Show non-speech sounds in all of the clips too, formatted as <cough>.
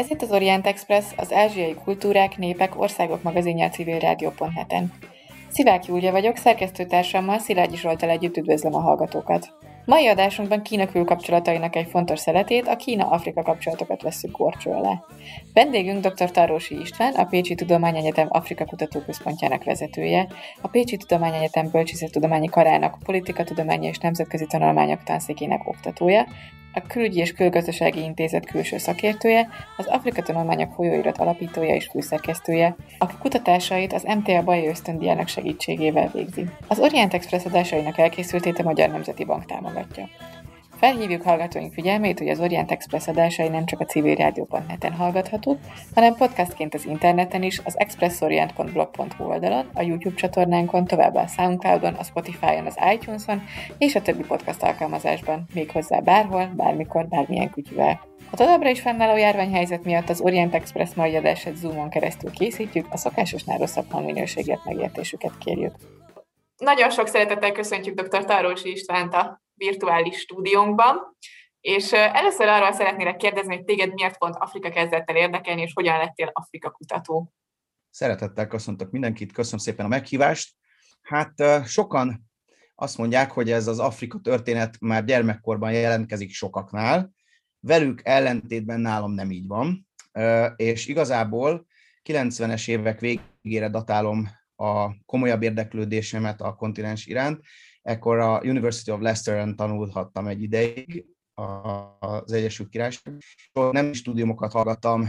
Ez itt az Orient Express, az ázsiai kultúrák, népek, országok magazinja a civilrádió.net-en. Szivák Júlia vagyok, szerkesztőtársammal Szilágyi Zsoltal együtt üdvözlöm a hallgatókat. Mai adásunkban Kína külkapcsolatainak egy fontos szeletét, a Kína-Afrika kapcsolatokat veszük korcső alá. Vendégünk dr. Tarósi István, a Pécsi Tudományegyetem Afrika Kutatóközpontjának vezetője, a Pécsi Tudományegyetem Bölcsészettudományi Karának Politika Tudománya és Nemzetközi Tanulmányok tanszékének oktatója, a Külügyi és Külgazdasági Intézet külső szakértője, az Afrika Tanulmányok folyóirat alapítója és főszerkesztője, aki kutatásait az MTA Bajai Ösztöndiának segítségével végzi. Az Orient Express adásainak elkészültét a Magyar Nemzeti Bank támogatja. Felhívjuk hallgatóink figyelmét, hogy az Orient Express adásai nem csak a civilrádió.net-en hallgathatók, hanem podcastként az interneten is, az expressorient.blog.hu oldalon, a YouTube csatornánkon, továbbá a Soundcloudon, a Spotify-on, az iTunes-on és a többi podcast alkalmazásban, méghozzá bárhol, bármikor, bármilyen kütyüvel. A továbbra is fennálló járványhelyzet miatt az Orient Express mai adását Zoomon keresztül készítjük, a szokásosnál rosszabb hangminőséget megértésüket kérjük. Nagyon sok szeretettel köszöntjük dr. Tarósi Istvánt a virtuális stúdiónkban. És először arról szeretnélek kérdezni, hogy téged miért pont Afrika kezdett el érdekelni, és hogyan lettél Afrika kutató? Szeretettel köszöntök mindenkit, köszönöm szépen a meghívást. Hát sokan azt mondják, hogy ez az Afrika történet már gyermekkorban jelentkezik sokaknál, velük ellentétben nálam nem így van, és igazából 90-es évek végére datálom a komolyabb érdeklődésemet a kontinens iránt, ekkor a University of Leicester-en tanulhattam egy ideig, az Egyesült Királyság. Nem stúdiumokat hallgattam,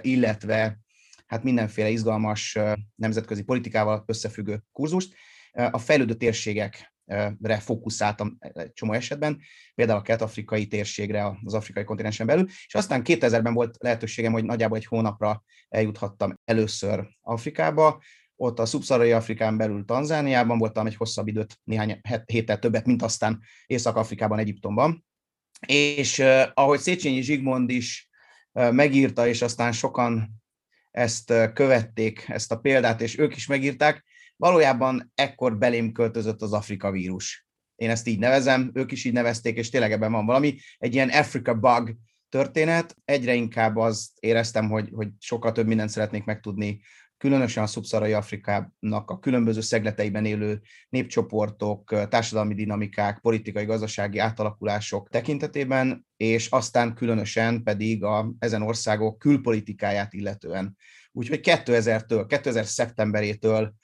illetve hát mindenféle izgalmas nemzetközi politikával összefüggő kurzust. A fejlődő térségekre fókuszáltam csomó esetben, például a kelet-afrikai térségre az afrikai kontinensen belül, és aztán 2000-ben volt lehetőségem, hogy nagyjából egy hónapra eljuthattam először Afrikába, ott a szubszarai Afrikán belül Tanzániában voltam egy hosszabb időt, néhány héttel többet, mint aztán Észak-Afrikában, Egyiptomban. És uh, ahogy Széchenyi Zsigmond is uh, megírta, és aztán sokan ezt uh, követték, ezt a példát, és ők is megírták, valójában ekkor belém költözött az Afrika vírus. Én ezt így nevezem, ők is így nevezték, és tényleg ebben van valami, egy ilyen Africa bug történet. Egyre inkább azt éreztem, hogy, hogy sokkal több mindent szeretnék megtudni különösen a szubszarai Afrikának a különböző szegleteiben élő népcsoportok, társadalmi dinamikák, politikai, gazdasági átalakulások tekintetében, és aztán különösen pedig a, ezen országok külpolitikáját illetően. Úgyhogy 2000-től, 2000 szeptemberétől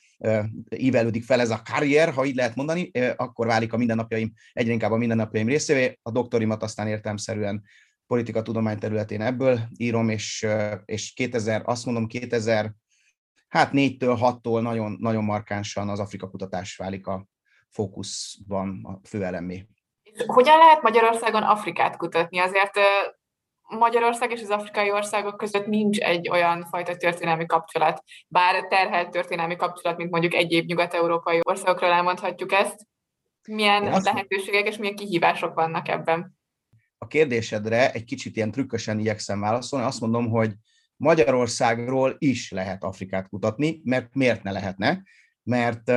ívelődik fel ez a karrier, ha így lehet mondani, akkor válik a mindennapjaim, egyre inkább a mindennapjaim részévé. A doktorimat aztán értelmszerűen politika tudomány területén ebből írom, és, és 2000, azt mondom 2000 hát négytől, hattól nagyon, nagyon markánsan az Afrika kutatás válik a fókuszban a főelemé. Hogyan lehet Magyarországon Afrikát kutatni? Azért Magyarország és az afrikai országok között nincs egy olyan fajta történelmi kapcsolat, bár terhelt történelmi kapcsolat, mint mondjuk egyéb nyugat-európai országokról elmondhatjuk ezt. Milyen azt... lehetőségek és milyen kihívások vannak ebben? A kérdésedre egy kicsit ilyen trükkösen igyekszem válaszolni. Azt mondom, hogy Magyarországról is lehet Afrikát kutatni, mert miért ne lehetne? Mert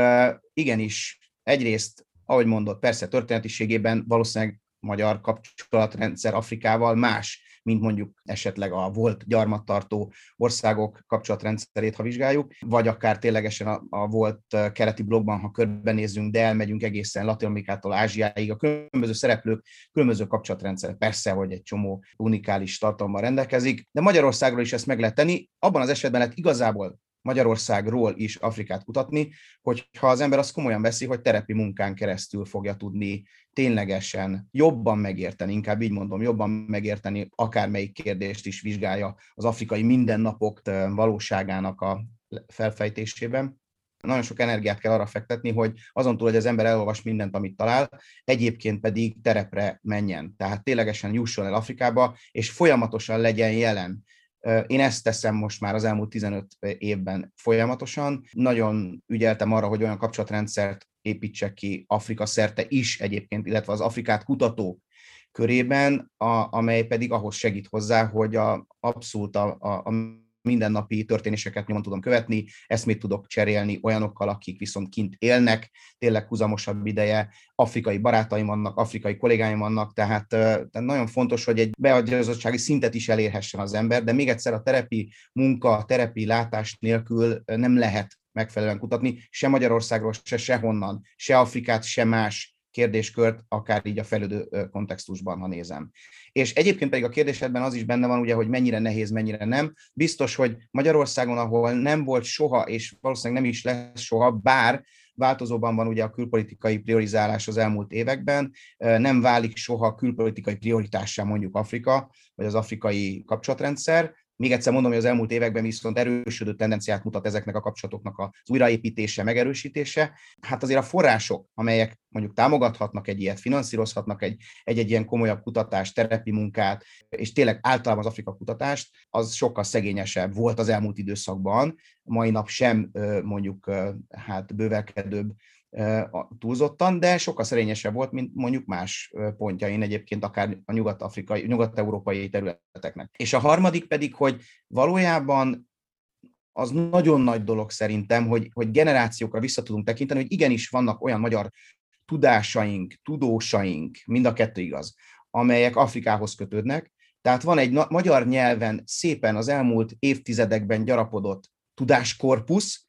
igenis, egyrészt, ahogy mondott, persze történetiségében valószínűleg magyar kapcsolatrendszer Afrikával más, mint mondjuk esetleg a volt gyarmattartó országok kapcsolatrendszerét, ha vizsgáljuk, vagy akár ténylegesen a, a volt keleti blogban, ha körbenézünk, de elmegyünk egészen Latin-Amerikától Ázsiáig, a különböző szereplők, különböző kapcsolatrendszer. Persze, hogy egy csomó unikális tartalommal rendelkezik, de Magyarországról is ezt meg lehet tenni. Abban az esetben lehet igazából Magyarországról is Afrikát kutatni, hogyha az ember azt komolyan veszi, hogy terepi munkán keresztül fogja tudni ténylegesen jobban megérteni, inkább így mondom, jobban megérteni akármelyik kérdést is vizsgálja az afrikai mindennapok valóságának a felfejtésében. Nagyon sok energiát kell arra fektetni, hogy azon túl, hogy az ember elolvas mindent, amit talál, egyébként pedig terepre menjen. Tehát ténylegesen jusson el Afrikába, és folyamatosan legyen jelen én ezt teszem most már az elmúlt 15 évben folyamatosan. Nagyon ügyeltem arra, hogy olyan kapcsolatrendszert építsek ki Afrika szerte is egyébként, illetve az Afrikát kutató körében, a, amely pedig ahhoz segít hozzá, hogy a, abszolút a, a, a mindennapi történéseket nyomon tudom követni, eszmét tudok cserélni olyanokkal, akik viszont kint élnek, tényleg húzamosabb ideje, afrikai barátaim vannak, afrikai kollégáim vannak, tehát, tehát nagyon fontos, hogy egy beadjazottsági szintet is elérhessen az ember, de még egyszer a terepi munka, terepi látás nélkül nem lehet megfelelően kutatni, se Magyarországról, se sehonnan, se Afrikát, se más kérdéskört, akár így a fejlődő kontextusban, ha nézem. És egyébként pedig a kérdésedben az is benne van, ugye, hogy mennyire nehéz, mennyire nem. Biztos, hogy Magyarországon, ahol nem volt soha, és valószínűleg nem is lesz soha, bár változóban van ugye a külpolitikai priorizálás az elmúlt években, nem válik soha külpolitikai prioritássá mondjuk Afrika, vagy az afrikai kapcsolatrendszer, még egyszer mondom, hogy az elmúlt években viszont erősödő tendenciát mutat ezeknek a kapcsolatoknak az újraépítése, megerősítése. Hát azért a források, amelyek mondjuk támogathatnak egy ilyet, finanszírozhatnak egy, egy-egy ilyen komolyabb kutatást, terepi munkát, és tényleg általában az Afrika kutatást, az sokkal szegényesebb volt az elmúlt időszakban, mai nap sem mondjuk hát bővelkedőbb túlzottan, de sokkal szerényesebb volt, mint mondjuk más pontjain egyébként, akár a nyugat-afrikai, nyugat-európai területeknek. És a harmadik pedig, hogy valójában az nagyon nagy dolog szerintem, hogy, hogy generációkra vissza tudunk tekinteni, hogy igenis vannak olyan magyar tudásaink, tudósaink, mind a kettő igaz, amelyek Afrikához kötődnek. Tehát van egy magyar nyelven szépen az elmúlt évtizedekben gyarapodott tudáskorpusz,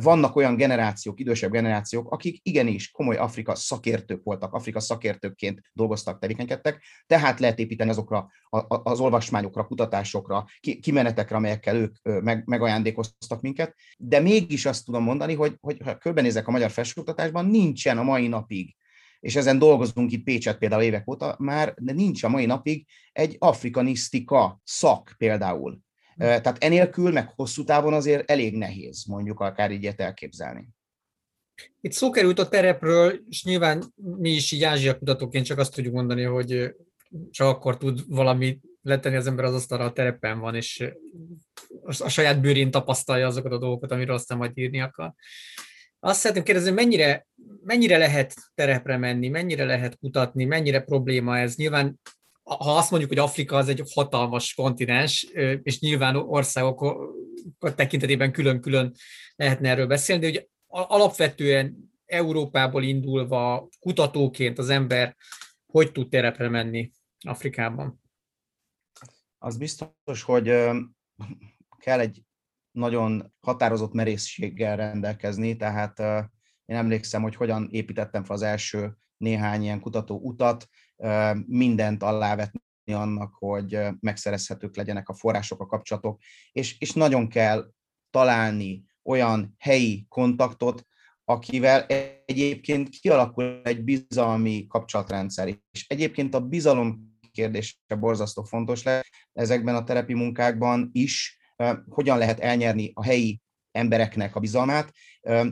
vannak olyan generációk, idősebb generációk, akik igenis komoly Afrika szakértők voltak, Afrika szakértőként dolgoztak, tevékenykedtek, tehát lehet építeni azokra az olvasmányokra, kutatásokra, kimenetekre, amelyekkel ők meg, megajándékoztak minket, de mégis azt tudom mondani, hogy, hogy ha körbenézek a magyar felsőoktatásban, nincsen a mai napig és ezen dolgozunk itt Pécset például évek óta már, de nincs a mai napig egy afrikanisztika szak például. Tehát enélkül, meg hosszú távon azért elég nehéz, mondjuk akár így elképzelni. Itt szó került a terepről, és nyilván mi is így Ázsia kutatóként csak azt tudjuk mondani, hogy csak akkor tud valami letenni az ember az asztalra, a terepen van, és a saját bőrén tapasztalja azokat a dolgokat, amiről aztán majd írni akar. Azt szeretném kérdezni, mennyire, mennyire lehet terepre menni, mennyire lehet kutatni, mennyire probléma ez? Nyilván ha azt mondjuk, hogy Afrika az egy hatalmas kontinens, és nyilván országok tekintetében külön-külön lehetne erről beszélni, de hogy alapvetően Európából indulva kutatóként az ember hogy tud terepre menni Afrikában? Az biztos, hogy kell egy nagyon határozott merészséggel rendelkezni, tehát én emlékszem, hogy hogyan építettem fel az első néhány ilyen kutató utat, mindent alávetni annak, hogy megszerezhetők legyenek a források, a kapcsolatok, és, és nagyon kell találni olyan helyi kontaktot, akivel egyébként kialakul egy bizalmi kapcsolatrendszer. És egyébként a bizalom kérdése borzasztó fontos lesz ezekben a terepi munkákban is, hogyan lehet elnyerni a helyi embereknek a bizalmát,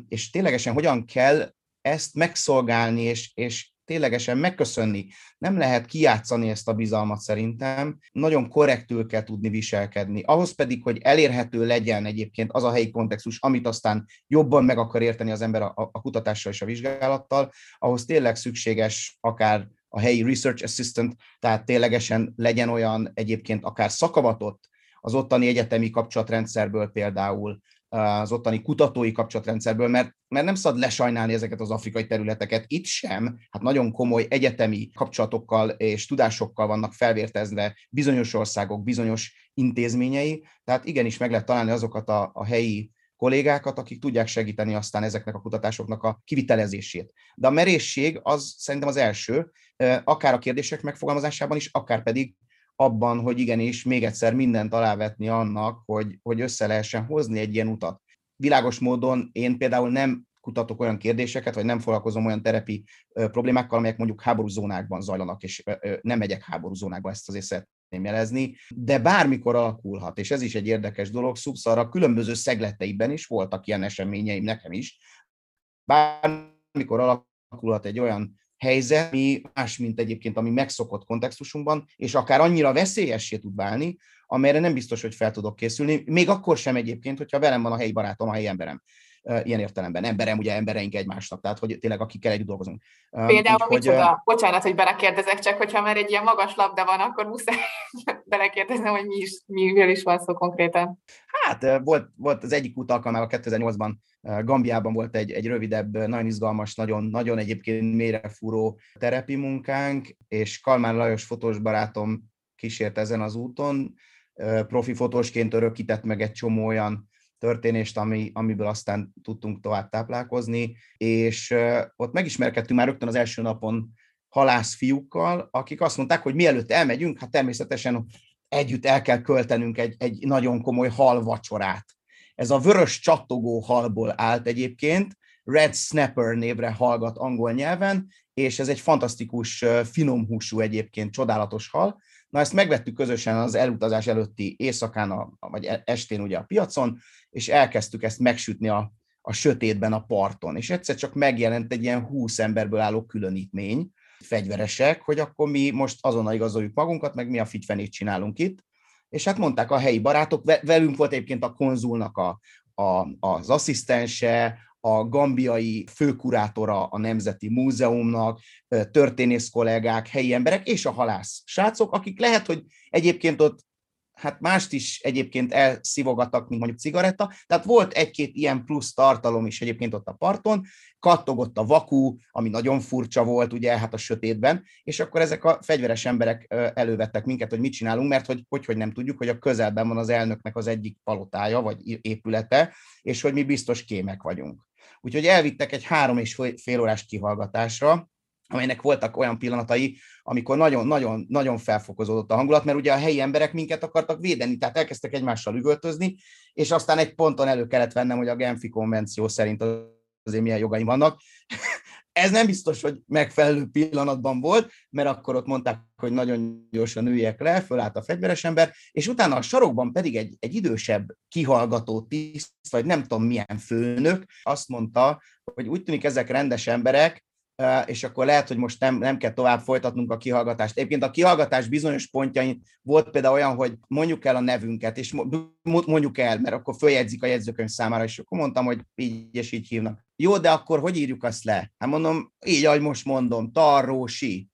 és ténylegesen hogyan kell ezt megszolgálni, és, és ténylegesen megköszönni. Nem lehet kijátszani ezt a bizalmat szerintem, nagyon korrektül kell tudni viselkedni. Ahhoz pedig, hogy elérhető legyen egyébként az a helyi kontextus, amit aztán jobban meg akar érteni az ember a, a kutatással és a vizsgálattal, ahhoz tényleg szükséges akár a helyi research assistant, tehát ténylegesen legyen olyan egyébként akár szakavatott az ottani egyetemi kapcsolatrendszerből például, az ottani kutatói kapcsolatrendszerből, mert, mert nem szabad lesajnálni ezeket az afrikai területeket. Itt sem, hát nagyon komoly egyetemi kapcsolatokkal és tudásokkal vannak felvértezve bizonyos országok, bizonyos intézményei, tehát igenis meg lehet találni azokat a, a helyi kollégákat, akik tudják segíteni aztán ezeknek a kutatásoknak a kivitelezését. De a merészség az szerintem az első, akár a kérdések megfogalmazásában is, akár pedig abban, hogy igenis még egyszer mindent alávetni annak, hogy, hogy össze lehessen hozni egy ilyen utat. Világos módon én például nem kutatok olyan kérdéseket, vagy nem foglalkozom olyan terepi problémákkal, amelyek mondjuk háborúzónákban zajlanak, és nem megyek háborúzónákba, ezt azért szeretném jelezni, de bármikor alakulhat, és ez is egy érdekes dolog, Szubszarra különböző szegleteiben is voltak ilyen eseményeim nekem is, bármikor alakulhat egy olyan helyzet, ami más, mint egyébként, ami megszokott kontextusunkban, és akár annyira veszélyessé tud válni, amelyre nem biztos, hogy fel tudok készülni, még akkor sem egyébként, hogyha velem van a helyi barátom, a helyi emberem. Ilyen értelemben. Emberem, ugye embereink egymásnak, tehát hogy tényleg akikkel együtt dolgozunk. Például Úgy, micsoda? Hogy, Bocsánat, hogy belekérdezek, csak hogyha már egy ilyen magas labda van, akkor muszáj <laughs> belekérdeznem, hogy mi is, miről is van szó konkrétan. Hát volt, volt az egyik út alkalmával 2008-ban Gambiában volt egy, egy rövidebb, nagyon izgalmas, nagyon, nagyon egyébként mélyrefúró terepi munkánk, és Kalmár Lajos fotós barátom kísért ezen az úton, profi fotósként örökített meg egy csomó olyan történést, ami, amiből aztán tudtunk tovább táplálkozni, és ott megismerkedtünk már rögtön az első napon halász fiúkkal, akik azt mondták, hogy mielőtt elmegyünk, hát természetesen együtt el kell költenünk egy, egy nagyon komoly halvacsorát. Ez a vörös csattogó halból állt egyébként, Red Snapper névre hallgat angol nyelven, és ez egy fantasztikus, finom húsú egyébként, csodálatos hal, Na ezt megvettük közösen az elutazás előtti éjszakán, a, vagy e, estén ugye a piacon, és elkezdtük ezt megsütni a, a sötétben a parton. És egyszer csak megjelent egy ilyen 20 emberből álló különítmény, fegyveresek, hogy akkor mi most azonnal igazoljuk magunkat, meg mi a figyfenét csinálunk itt. És hát mondták a helyi barátok, velünk volt egyébként a konzulnak a, a, az asszisztense, a gambiai főkurátora a Nemzeti Múzeumnak, történész kollégák, helyi emberek és a halász srácok, akik lehet, hogy egyébként ott hát mást is egyébként elszivogattak, mint mondjuk cigaretta, tehát volt egy-két ilyen plusz tartalom is egyébként ott a parton, kattogott a vakú, ami nagyon furcsa volt, ugye, hát a sötétben, és akkor ezek a fegyveres emberek elővettek minket, hogy mit csinálunk, mert hogy, hogy, hogy nem tudjuk, hogy a közelben van az elnöknek az egyik palotája, vagy épülete, és hogy mi biztos kémek vagyunk. Úgyhogy elvittek egy három és fél órás kihallgatásra, amelynek voltak olyan pillanatai, amikor nagyon-nagyon nagyon felfokozódott a hangulat, mert ugye a helyi emberek minket akartak védeni, tehát elkezdtek egymással üvöltözni, és aztán egy ponton elő kellett vennem, hogy a Genfi konvenció szerint azért milyen jogaim vannak. Ez nem biztos, hogy megfelelő pillanatban volt, mert akkor ott mondták, hogy nagyon gyorsan üljek le, fölállt a fegyveres ember, és utána a sarokban pedig egy, egy idősebb kihallgató tiszt, vagy nem tudom milyen főnök, azt mondta, hogy úgy tűnik ezek rendes emberek, és akkor lehet, hogy most nem, nem kell tovább folytatnunk a kihallgatást. Egyébként a kihallgatás bizonyos pontjain volt például olyan, hogy mondjuk el a nevünket, és mondjuk el, mert akkor följegyzik a jegyzőkönyv számára, és akkor mondtam, hogy így és így hívnak. Jó, de akkor hogy írjuk azt le? Hát mondom, így, ahogy most mondom, Tarrósi,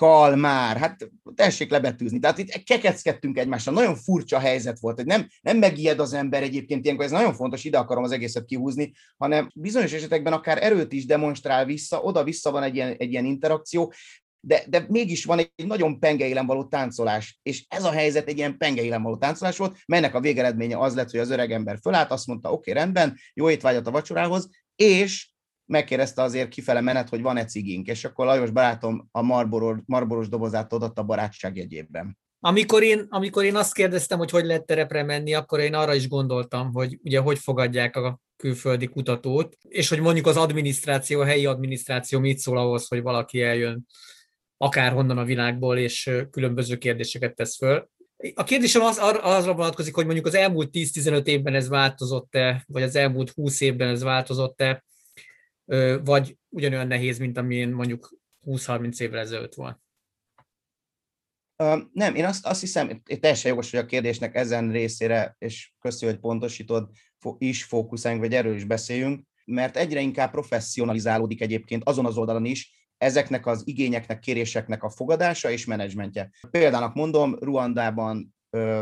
Kalmár, hát tessék lebetűzni. Tehát itt kekeckedtünk egymással, nagyon furcsa helyzet volt, hogy nem, nem megijed az ember egyébként ilyenkor, ez nagyon fontos, ide akarom az egészet kihúzni, hanem bizonyos esetekben akár erőt is demonstrál vissza, oda-vissza van egy ilyen, egy ilyen interakció, de, de mégis van egy nagyon pengeilen való táncolás, és ez a helyzet egy ilyen pengeilen való táncolás volt, melynek a végeredménye az lett, hogy az öreg ember fölállt, azt mondta, oké, okay, rendben, jó étvágyat a vacsorához, és megkérdezte azért kifele menet, hogy van-e cigink, és akkor Lajos barátom a marboros, marboros dobozát adott a barátság jegyében. Amikor én, amikor én azt kérdeztem, hogy hogy lehet terepre menni, akkor én arra is gondoltam, hogy ugye hogy fogadják a külföldi kutatót, és hogy mondjuk az adminisztráció, a helyi adminisztráció mit szól ahhoz, hogy valaki eljön akárhonnan a világból, és különböző kérdéseket tesz föl. A kérdésem az, arra vonatkozik, hogy mondjuk az elmúlt 10-15 évben ez változott-e, vagy az elmúlt 20 évben ez változott-e, vagy ugyanolyan nehéz, mint amilyen mondjuk 20-30 évvel ezelőtt volt? Nem, én azt, azt hiszem, teljesen jogos, hogy a kérdésnek ezen részére, és köszönjük, hogy pontosítod, is fókuszáljunk, vagy erről is beszéljünk, mert egyre inkább professzionalizálódik egyébként azon az oldalon is, ezeknek az igényeknek, kéréseknek a fogadása és menedzsmentje. Példának mondom, Ruandában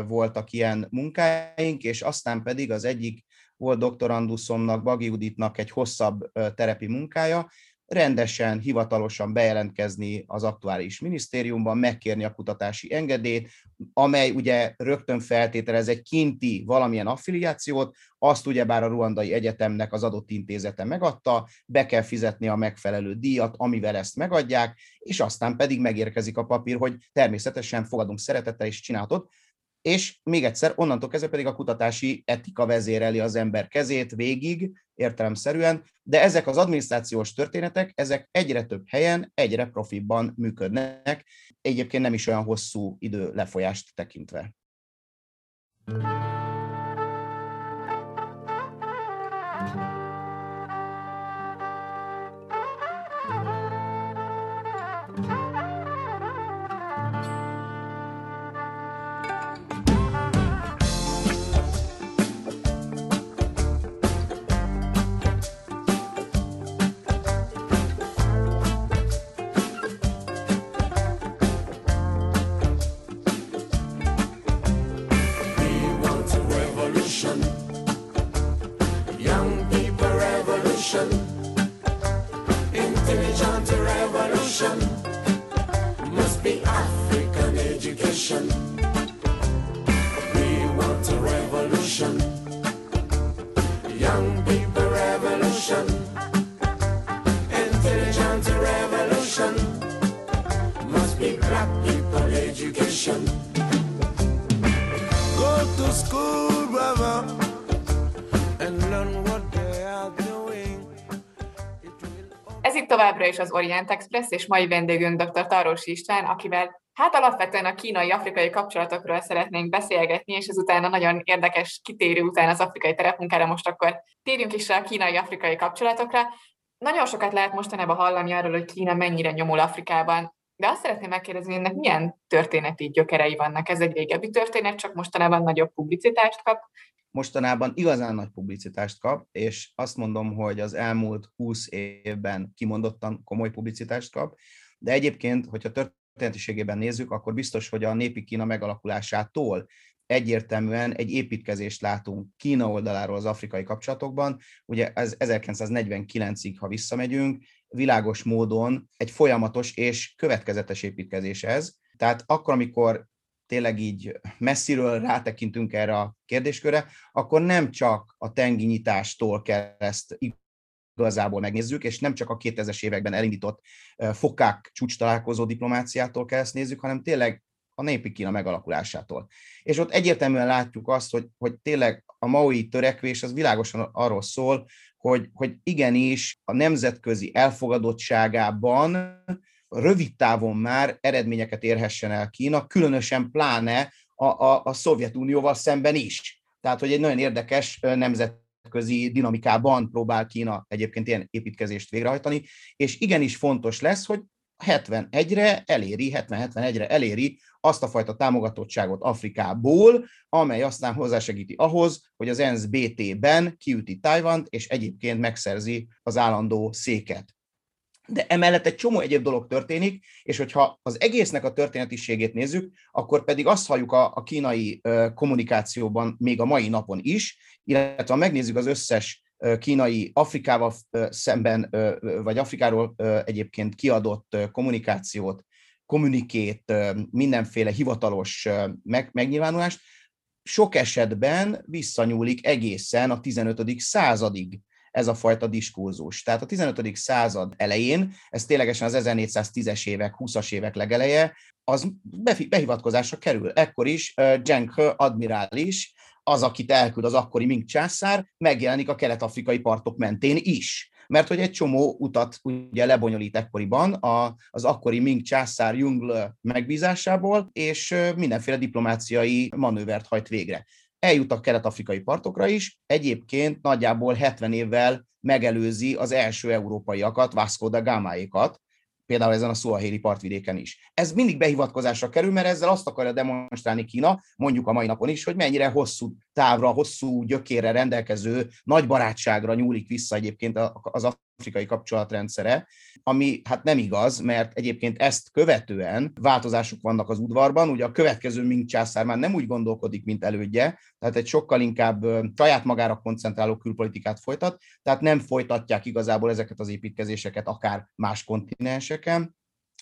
voltak ilyen munkáink, és aztán pedig az egyik volt doktoranduszomnak, Bagi Juditnak egy hosszabb terepi munkája, rendesen, hivatalosan bejelentkezni az aktuális minisztériumban, megkérni a kutatási engedélyt, amely ugye rögtön feltételez egy kinti valamilyen affiliációt, azt ugyebár a Ruandai Egyetemnek az adott intézete megadta, be kell fizetni a megfelelő díjat, amivel ezt megadják, és aztán pedig megérkezik a papír, hogy természetesen fogadunk szeretettel és csinálhatod, és még egyszer, onnantól kezdve pedig a kutatási etika vezéreli az ember kezét végig, értelemszerűen, de ezek az adminisztrációs történetek, ezek egyre több helyen, egyre profibban működnek, egyébként nem is olyan hosszú idő lefolyást tekintve. thank you revolution. Intelligent revolution. Must be African education. We want a revolution. Young people revolution. Továbbra is az Orient Express, és mai vendégünk dr. Tarosi István, akivel hát alapvetően a kínai-afrikai kapcsolatokról szeretnénk beszélgetni, és ezután a nagyon érdekes kitérő után az afrikai terepmunkára most akkor térjünk is rá a kínai-afrikai kapcsolatokra. Nagyon sokat lehet mostanában hallani arról, hogy Kína mennyire nyomul Afrikában, de azt szeretném megkérdezni, ennek milyen történeti gyökerei vannak. Ez egy régebbi történet, csak mostanában nagyobb publicitást kap. Mostanában igazán nagy publicitást kap, és azt mondom, hogy az elmúlt 20 évben kimondottan komoly publicitást kap, de egyébként, hogyha történetiségében nézzük, akkor biztos, hogy a népi Kína megalakulásától egyértelműen egy építkezést látunk Kína oldaláról az afrikai kapcsolatokban. Ugye ez 1949-ig, ha visszamegyünk, világos módon egy folyamatos és következetes építkezés ez. Tehát akkor, amikor tényleg így messziről rátekintünk erre a kérdéskörre, akkor nem csak a tengi nyitástól kell ezt igazából megnézzük, és nem csak a 2000-es években elindított fokák csúcs találkozó diplomáciától kell ezt nézzük, hanem tényleg a népi Kína megalakulásától. És ott egyértelműen látjuk azt, hogy, hogy tényleg a maui törekvés az világosan arról szól, hogy, hogy igenis a nemzetközi elfogadottságában rövid távon már eredményeket érhessen el Kína, különösen pláne a, a, a Szovjetunióval szemben is. Tehát, hogy egy nagyon érdekes nemzetközi dinamikában próbál Kína egyébként ilyen építkezést végrehajtani, és igenis fontos lesz, hogy 71-re eléri, 70-71-re eléri azt a fajta támogatottságot Afrikából, amely aztán hozzásegíti ahhoz, hogy az ENSZ BT-ben kiüti Tajvant, és egyébként megszerzi az állandó széket. De emellett egy csomó egyéb dolog történik, és hogyha az egésznek a történetiségét nézzük, akkor pedig azt halljuk a, a kínai kommunikációban még a mai napon is, illetve ha megnézzük az összes kínai Afrikával szemben, vagy Afrikáról egyébként kiadott kommunikációt, kommunikét, mindenféle hivatalos megnyilvánulást, sok esetben visszanyúlik egészen a 15. századig ez a fajta diskurzus. Tehát a 15. század elején, ez ténylegesen az 1410-es évek, 20-as évek legeleje, az behivatkozásra kerül. Ekkor is Zheng He admirális, az, akit elküld az akkori Ming császár, megjelenik a kelet-afrikai partok mentén is. Mert hogy egy csomó utat ugye lebonyolít ekkoriban a, az akkori Ming császár Jungle megbízásából, és mindenféle diplomáciai manővert hajt végre eljut a kelet-afrikai partokra is, egyébként nagyjából 70 évvel megelőzi az első európaiakat, Vasco da Gamáékat, például ezen a Suaheli partvidéken is. Ez mindig behivatkozásra kerül, mert ezzel azt akarja demonstrálni Kína, mondjuk a mai napon is, hogy mennyire hosszú távra, hosszú gyökérre rendelkező nagy barátságra nyúlik vissza egyébként az afrikai kapcsolatrendszere, ami hát nem igaz, mert egyébként ezt követően változások vannak az udvarban, ugye a következő Ming császár már nem úgy gondolkodik, mint elődje, tehát egy sokkal inkább saját magára koncentráló külpolitikát folytat, tehát nem folytatják igazából ezeket az építkezéseket akár más kontinenseken,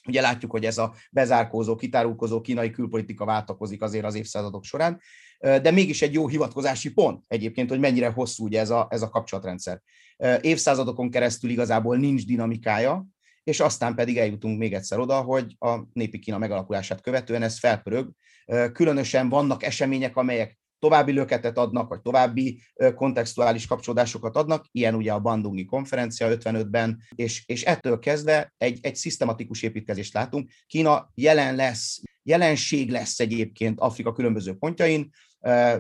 Ugye látjuk, hogy ez a bezárkózó, kitárulkozó kínai külpolitika váltakozik azért az évszázadok során, de mégis egy jó hivatkozási pont egyébként, hogy mennyire hosszú ugye ez a, ez a kapcsolatrendszer. Évszázadokon keresztül igazából nincs dinamikája, és aztán pedig eljutunk még egyszer oda, hogy a népi Kína megalakulását követően ez felpörög. Különösen vannak események, amelyek további löketet adnak, vagy további kontextuális kapcsolódásokat adnak, ilyen ugye a Bandungi konferencia 55-ben, és, és ettől kezdve egy, egy szisztematikus építkezést látunk. Kína jelen lesz, jelenség lesz egyébként Afrika különböző pontjain,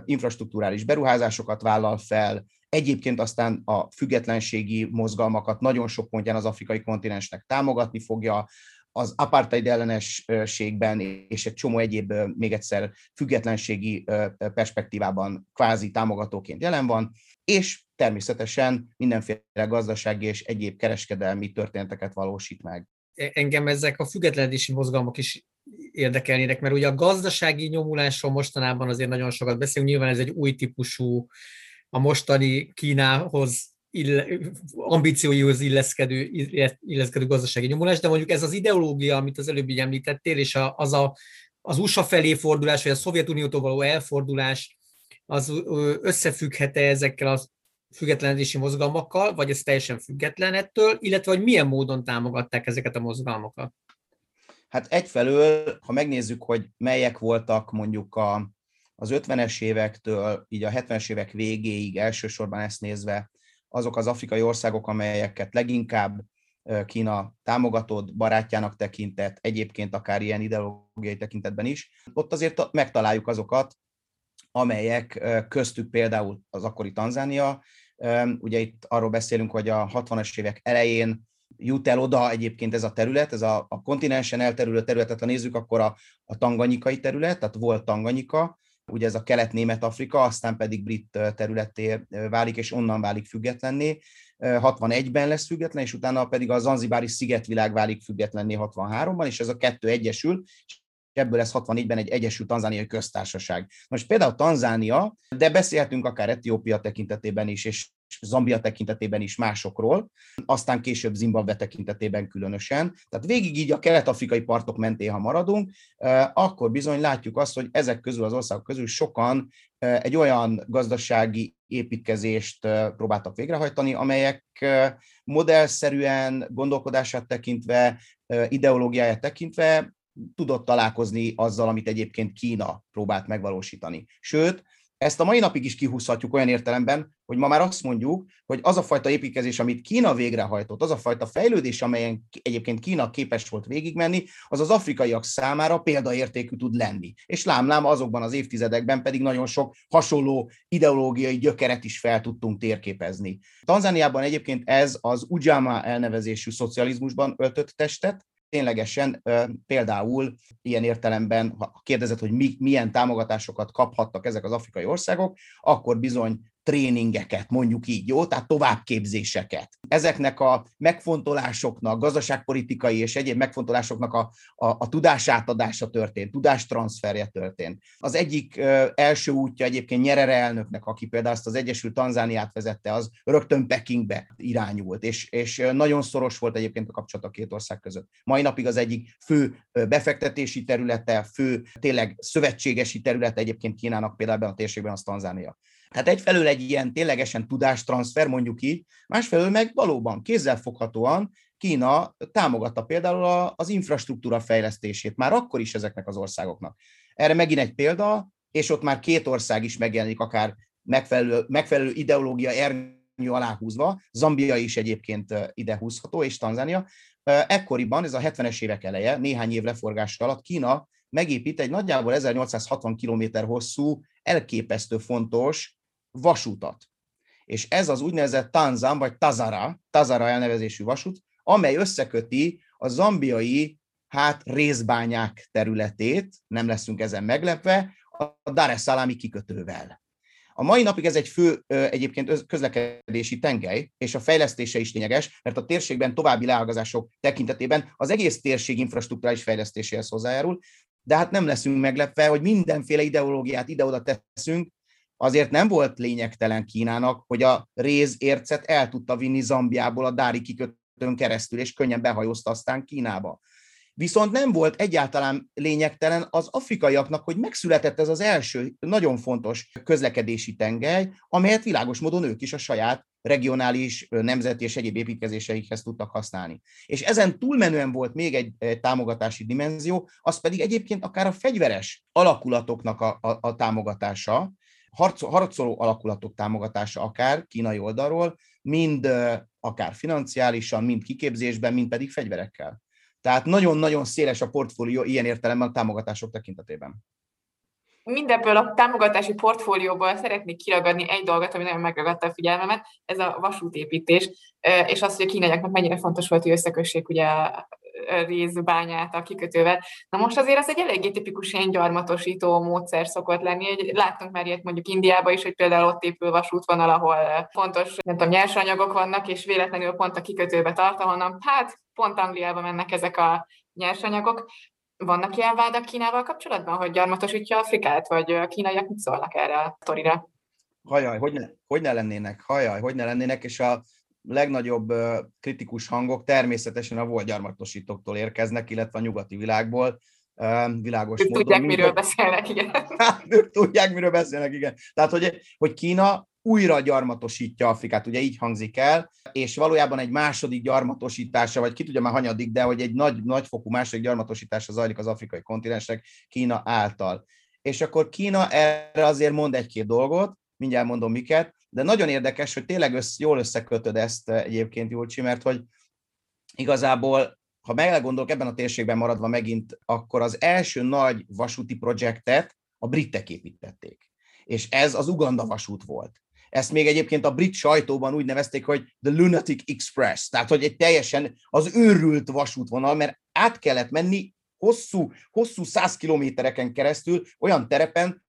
infrastruktúrális beruházásokat vállal fel, Egyébként aztán a függetlenségi mozgalmakat nagyon sok pontján az afrikai kontinensnek támogatni fogja, az apartheid ellenességben és egy csomó egyéb, még egyszer függetlenségi perspektívában kvázi támogatóként jelen van, és természetesen mindenféle gazdasági és egyéb kereskedelmi történeteket valósít meg. E, engem ezek a függetlenési mozgalmak is érdekelnének, mert ugye a gazdasági nyomulásról mostanában azért nagyon sokat beszélünk, nyilván ez egy új típusú, a mostani Kínához ille, ambícióihoz illeszkedő, illeszkedő gazdasági nyomulás, de mondjuk ez az ideológia, amit az előbb így említettél, és a, az a, az USA felé fordulás, vagy a Szovjetuniótól való elfordulás, az összefügghet-e ezekkel a függetlenedési mozgalmakkal, vagy ez teljesen független ettől, illetve hogy milyen módon támogatták ezeket a mozgalmakat? Hát egyfelől, ha megnézzük, hogy melyek voltak mondjuk a, az 50-es évektől, így a 70-es évek végéig elsősorban ezt nézve, azok az afrikai országok, amelyeket leginkább Kína támogatott, barátjának tekintett, egyébként akár ilyen ideológiai tekintetben is, ott azért megtaláljuk azokat, amelyek köztük például az akkori Tanzánia, ugye itt arról beszélünk, hogy a 60-as évek elején jut el oda egyébként ez a terület, ez a, a kontinensen elterülő területet, ha nézzük, akkor a, a tanganyikai terület, tehát volt Tanganyika, ugye ez a kelet-német-Afrika, aztán pedig brit területté válik, és onnan válik függetlenné. 61-ben lesz független, és utána pedig a Zanzibári szigetvilág válik függetlenné 63-ban, és ez a kettő egyesül, ebből lesz 64-ben egy Egyesült Tanzániai Köztársaság. Most például Tanzánia, de beszélhetünk akár Etiópia tekintetében is, és Zambia tekintetében is másokról, aztán később Zimbabwe tekintetében különösen. Tehát végig így a kelet-afrikai partok mentén, ha maradunk, akkor bizony látjuk azt, hogy ezek közül az országok közül sokan egy olyan gazdasági építkezést próbáltak végrehajtani, amelyek modellszerűen, gondolkodását tekintve, ideológiáját tekintve tudott találkozni azzal, amit egyébként Kína próbált megvalósítani. Sőt, ezt a mai napig is kihúzhatjuk olyan értelemben, hogy ma már azt mondjuk, hogy az a fajta építkezés, amit Kína végrehajtott, az a fajta fejlődés, amelyen egyébként Kína képes volt végigmenni, az az afrikaiak számára példaértékű tud lenni. És lámlám azokban az évtizedekben pedig nagyon sok hasonló ideológiai gyökeret is fel tudtunk térképezni. Tanzániában egyébként ez az Ujama elnevezésű szocializmusban öltött testet, ténylegesen például ilyen értelemben, ha kérdezed, hogy mi, milyen támogatásokat kaphattak ezek az afrikai országok, akkor bizony tréningeket, mondjuk így, jó? Tehát továbbképzéseket. Ezeknek a megfontolásoknak, gazdaságpolitikai és egyéb megfontolásoknak a, a, a tudásátadása történt, tudástranszferje történt. Az egyik ö, első útja egyébként Nyerere elnöknek, aki például azt az Egyesült Tanzániát vezette, az rögtön Pekingbe irányult, és, és nagyon szoros volt egyébként a kapcsolat a két ország között. Mai napig az egyik fő befektetési területe, fő tényleg szövetségesi területe egyébként Kínának például a térségben az Tanzánia. Tehát egyfelől egy ilyen ténylegesen tudástranszfer, mondjuk így, másfelől meg valóban kézzelfoghatóan Kína támogatta például az infrastruktúra fejlesztését, már akkor is ezeknek az országoknak. Erre megint egy példa, és ott már két ország is megjelenik, akár megfelelő, megfelelő ideológia ernyő aláhúzva, Zambia is egyébként ide húzható, és Tanzánia. Ekkoriban, ez a 70-es évek eleje, néhány év leforgása alatt Kína megépít egy nagyjából 1860 km hosszú, elképesztő fontos vasútat. És ez az úgynevezett Tanzan, vagy Tazara, Tazara elnevezésű vasút, amely összeköti a zambiai hát részbányák területét, nem leszünk ezen meglepve, a Dar es Salaami kikötővel. A mai napig ez egy fő egyébként közlekedési tengely, és a fejlesztése is lényeges, mert a térségben további leágazások tekintetében az egész térség infrastruktúrális fejlesztéséhez hozzájárul, de hát nem leszünk meglepve, hogy mindenféle ideológiát ide-oda teszünk, azért nem volt lényegtelen Kínának, hogy a rézércet el tudta vinni Zambiából a Dári kikötőn keresztül, és könnyen behajózta aztán Kínába. Viszont nem volt egyáltalán lényegtelen az afrikaiaknak, hogy megszületett ez az első nagyon fontos közlekedési tengely, amelyet világos módon ők is a saját regionális, nemzeti és egyéb építkezéseikhez tudtak használni. És ezen túlmenően volt még egy, egy támogatási dimenzió, az pedig egyébként akár a fegyveres alakulatoknak a, a, a támogatása, harcoló alakulatok támogatása akár kínai oldalról, mind akár financiálisan, mind kiképzésben, mind pedig fegyverekkel. Tehát nagyon-nagyon széles a portfólió ilyen értelemben a támogatások tekintetében. Mindebből a támogatási portfólióból szeretnék kiragadni egy dolgot, ami nagyon megragadta a figyelmemet, ez a vasútépítés, és az, hogy a kínaiaknak mennyire fontos volt, hogy összekössék ugye rézbányát a kikötővel. Na most azért az egy eléggé tipikus ilyen gyarmatosító módszer szokott lenni. Láttunk már ilyet mondjuk Indiában is, hogy például ott épül vasútvonal, ahol fontos, nem tudom, nyersanyagok vannak, és véletlenül pont a kikötőbe tart, ahonnan hát pont Angliába mennek ezek a nyersanyagok. Vannak ilyen vádak Kínával kapcsolatban, hogy gyarmatosítja Afrikát, vagy a kínaiak mit szólnak erre a sztorira? Hajaj, hogy ne, hogy ne lennének, hajaj, hogy ne lennének, és a legnagyobb kritikus hangok természetesen a volt gyarmatosítóktól érkeznek, illetve a nyugati világból, világos Ők módon. tudják, miről hogy- beszélnek, igen. <laughs> Hát, ők tudják, miről beszélnek, igen. Tehát, hogy, hogy Kína újra gyarmatosítja Afrikát, ugye így hangzik el, és valójában egy második gyarmatosítása, vagy ki tudja már hanyadik, de hogy egy nagy, nagyfokú második gyarmatosítása zajlik az afrikai kontinensnek Kína által. És akkor Kína erre azért mond egy-két dolgot, mindjárt mondom miket, de nagyon érdekes, hogy tényleg össz, jól összekötöd ezt eh, egyébként, Julcsi, mert hogy igazából, ha meggondolok ebben a térségben maradva megint, akkor az első nagy vasúti projektet a britek építették. És ez az Uganda vasút volt. Ezt még egyébként a brit sajtóban úgy nevezték, hogy The Lunatic Express, tehát hogy egy teljesen az őrült vasútvonal, mert át kellett menni hosszú, hosszú száz kilométereken keresztül olyan terepen,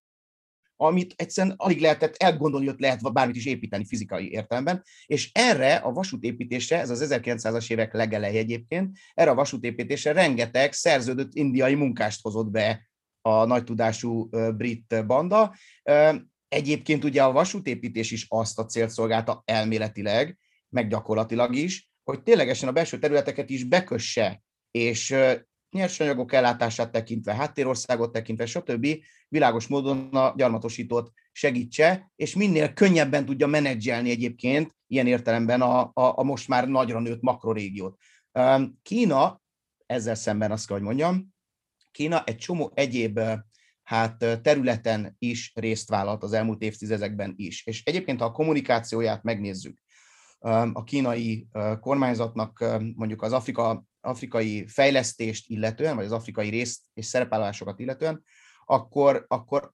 amit egyszerűen alig lehetett elgondolni, hogy ott lehet bármit is építeni fizikai értelemben, és erre a vasútépítésre, ez az 1900-as évek legeleje egyébként, erre a vasútépítésre rengeteg szerződött indiai munkást hozott be a nagy tudású brit banda. Egyébként ugye a vasútépítés is azt a célt szolgálta elméletileg, meg gyakorlatilag is, hogy ténylegesen a belső területeket is bekösse, és nyersanyagok ellátását tekintve, háttérországot tekintve, stb. világos módon a gyarmatosítót segítse, és minél könnyebben tudja menedzselni egyébként ilyen értelemben a, a, a most már nagyra nőtt makrorégiót. Kína, ezzel szemben azt kell, hogy mondjam, Kína egy csomó egyéb hát területen is részt vállalt az elmúlt évtizedekben is. És egyébként, ha a kommunikációját megnézzük, a kínai kormányzatnak mondjuk az Afrika, afrikai fejlesztést illetően, vagy az afrikai részt és szerepállásokat illetően, akkor, akkor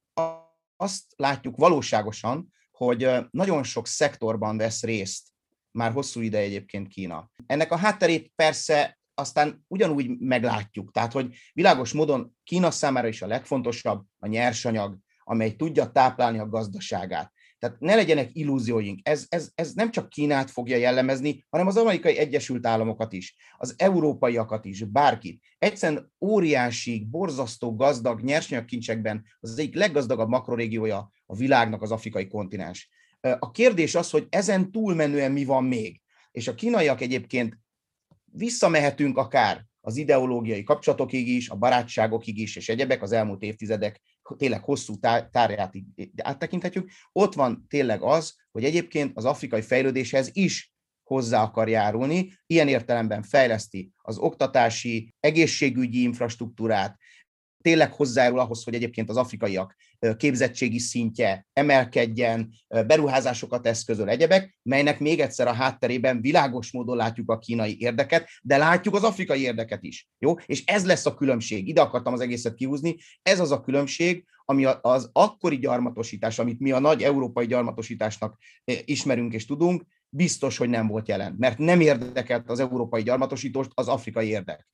azt látjuk valóságosan, hogy nagyon sok szektorban vesz részt már hosszú ide egyébként Kína. Ennek a hátterét persze aztán ugyanúgy meglátjuk, tehát hogy világos módon Kína számára is a legfontosabb a nyersanyag, amely tudja táplálni a gazdaságát. Tehát ne legyenek illúzióink, ez, ez, ez nem csak Kínát fogja jellemezni, hanem az amerikai Egyesült Államokat is, az európaiakat is, bárkit. Egyszerűen óriási, borzasztó gazdag nyersanyagkincsekben az egyik leggazdagabb makrorégiója a világnak az afrikai kontinens. A kérdés az, hogy ezen túlmenően mi van még. És a kínaiak egyébként visszamehetünk akár az ideológiai kapcsolatokig is, a barátságokig is, és egyebek az elmúlt évtizedek tényleg hosszú tá- tárját áttekinthetjük. Ott van tényleg az, hogy egyébként az afrikai fejlődéshez is hozzá akar járulni, ilyen értelemben fejleszti az oktatási, egészségügyi infrastruktúrát, tényleg hozzájárul ahhoz, hogy egyébként az afrikaiak képzettségi szintje emelkedjen, beruházásokat eszközöl egyebek, melynek még egyszer a hátterében világos módon látjuk a kínai érdeket, de látjuk az afrikai érdeket is. Jó? És ez lesz a különbség. Ide akartam az egészet kihúzni. Ez az a különbség, ami az akkori gyarmatosítás, amit mi a nagy európai gyarmatosításnak ismerünk és tudunk, biztos, hogy nem volt jelen, mert nem érdekelt az európai gyarmatosítóst az afrikai érdek.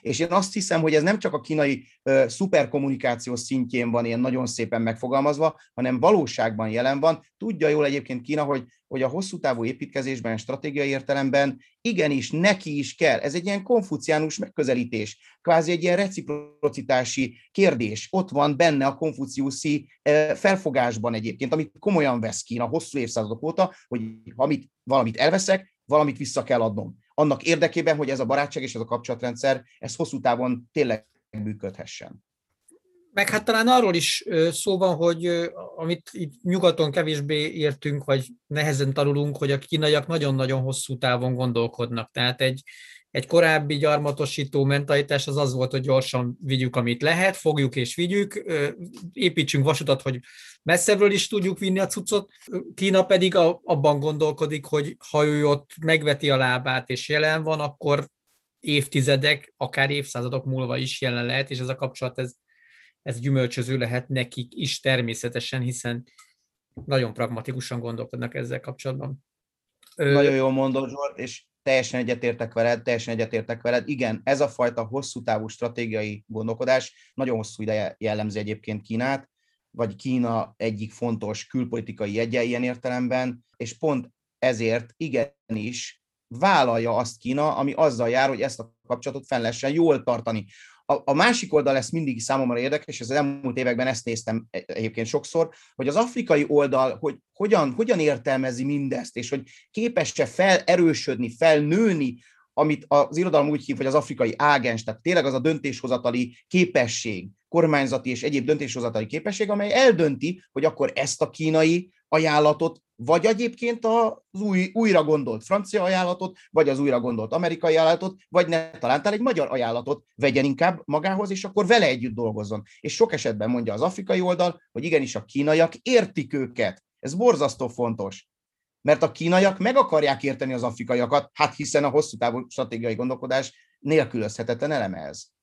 És én azt hiszem, hogy ez nem csak a kínai ö, szuperkommunikáció szintjén van ilyen nagyon szépen megfogalmazva, hanem valóságban jelen van. Tudja jól egyébként Kína, hogy, hogy a hosszú távú építkezésben, stratégiai értelemben igenis neki is kell. Ez egy ilyen konfuciánus megközelítés, kvázi egy ilyen reciprocitási kérdés. Ott van benne a konfuciuszi ö, felfogásban egyébként, amit komolyan vesz Kína hosszú évszázadok óta, hogy amit, valamit elveszek, valamit vissza kell adnom. Annak érdekében, hogy ez a barátság és ez a kapcsolatrendszer, ez hosszú távon tényleg működhessen. Meg hát talán arról is szó van, hogy amit itt nyugaton kevésbé értünk, vagy nehezen tanulunk, hogy a kínaiak nagyon-nagyon hosszú távon gondolkodnak. Tehát egy, egy korábbi gyarmatosító mentalitás az az volt, hogy gyorsan vigyük, amit lehet, fogjuk és vigyük, építsünk vasutat, hogy messzebbről is tudjuk vinni a cuccot. Kína pedig abban gondolkodik, hogy ha ő ott megveti a lábát és jelen van, akkor évtizedek, akár évszázadok múlva is jelen lehet, és ez a kapcsolat ez ez gyümölcsöző lehet nekik is természetesen, hiszen nagyon pragmatikusan gondolkodnak ezzel kapcsolatban. Nagyon jól mondod, Zsolt, és teljesen egyetértek veled, teljesen egyetértek veled. Igen, ez a fajta hosszú távú stratégiai gondolkodás nagyon hosszú ideje jellemzi egyébként Kínát, vagy Kína egyik fontos külpolitikai jegye ilyen értelemben, és pont ezért igenis vállalja azt Kína, ami azzal jár, hogy ezt a kapcsolatot fenn lehessen jól tartani. A, a másik oldal lesz mindig számomra érdekes, és az elmúlt években ezt néztem e- egyébként sokszor, hogy az afrikai oldal, hogy hogyan, hogyan értelmezi mindezt, és hogy képes-e felerősödni, felnőni, amit az irodalom úgy hív, hogy az afrikai ágens, tehát tényleg az a döntéshozatali képesség, kormányzati és egyéb döntéshozatali képesség, amely eldönti, hogy akkor ezt a kínai ajánlatot, vagy egyébként az új, újra gondolt francia ajánlatot, vagy az újra gondolt amerikai ajánlatot, vagy ne talán egy magyar ajánlatot vegyen inkább magához, és akkor vele együtt dolgozzon. És sok esetben mondja az afrikai oldal, hogy igenis a kínaiak értik őket. Ez borzasztó fontos. Mert a kínaiak meg akarják érteni az afrikaiakat, hát hiszen a hosszú távú stratégiai gondolkodás nélkülözhetetlen eleme ez.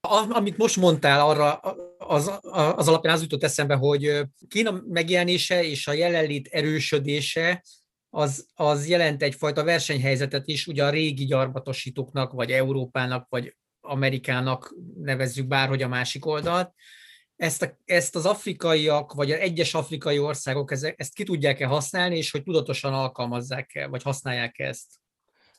Amit most mondtál, arra az, az alapján az jutott eszembe, hogy Kína megjelenése és a jelenlét erősödése az, az jelent egyfajta versenyhelyzetet is, ugye a régi gyarmatosítóknak, vagy Európának, vagy Amerikának nevezzük bárhogy a másik oldalt. Ezt, a, ezt az afrikaiak, vagy az egyes afrikai országok ezt ki tudják-e használni, és hogy tudatosan alkalmazzák-e, vagy használják ezt?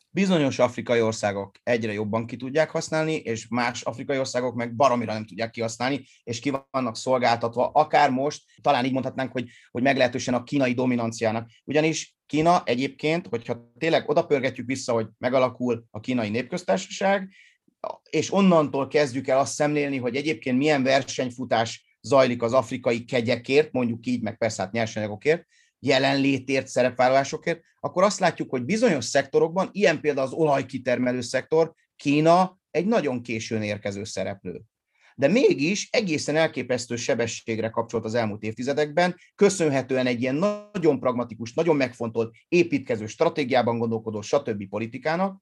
Bizonyos afrikai országok egyre jobban ki tudják használni, és más afrikai országok meg baromira nem tudják kihasználni, és ki vannak szolgáltatva, akár most, talán így mondhatnánk, hogy, hogy meglehetősen a kínai dominanciának. Ugyanis Kína egyébként, hogyha tényleg oda pörgetjük vissza, hogy megalakul a kínai népköztársaság, és onnantól kezdjük el azt szemlélni, hogy egyébként milyen versenyfutás zajlik az afrikai kegyekért, mondjuk így, meg persze hát nyersanyagokért, jelenlétért, szerepvállalásokért, akkor azt látjuk, hogy bizonyos szektorokban, ilyen például az olajkitermelő szektor, Kína egy nagyon későn érkező szereplő. De mégis egészen elképesztő sebességre kapcsolt az elmúlt évtizedekben, köszönhetően egy ilyen nagyon pragmatikus, nagyon megfontolt, építkező stratégiában gondolkodó, stb. politikának,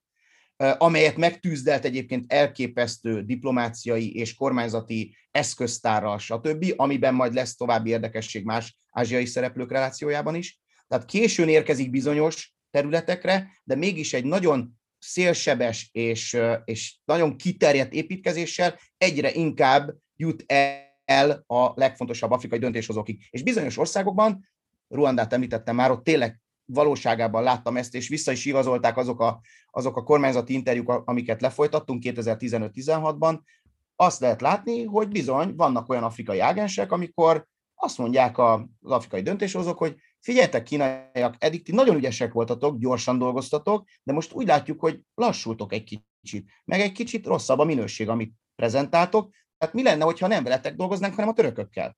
amelyet megtűzdelt egyébként elképesztő diplomáciai és kormányzati eszköztárral, stb., amiben majd lesz további érdekesség más ázsiai szereplők relációjában is. Tehát későn érkezik bizonyos területekre, de mégis egy nagyon szélsebes és, és nagyon kiterjedt építkezéssel egyre inkább jut el a legfontosabb afrikai döntéshozókig. És bizonyos országokban, Ruandát említettem már, ott tényleg valóságában láttam ezt, és vissza is igazolták azok a, azok a kormányzati interjúk, amiket lefolytattunk 2015-16-ban, azt lehet látni, hogy bizony vannak olyan afrikai ágensek, amikor azt mondják az afrikai döntéshozók, hogy figyeljetek, kínaiak, eddig ti nagyon ügyesek voltatok, gyorsan dolgoztatok, de most úgy látjuk, hogy lassultok egy kicsit, meg egy kicsit rosszabb a minőség, amit prezentáltok. Tehát mi lenne, hogyha nem veletek dolgoznánk, hanem a törökökkel?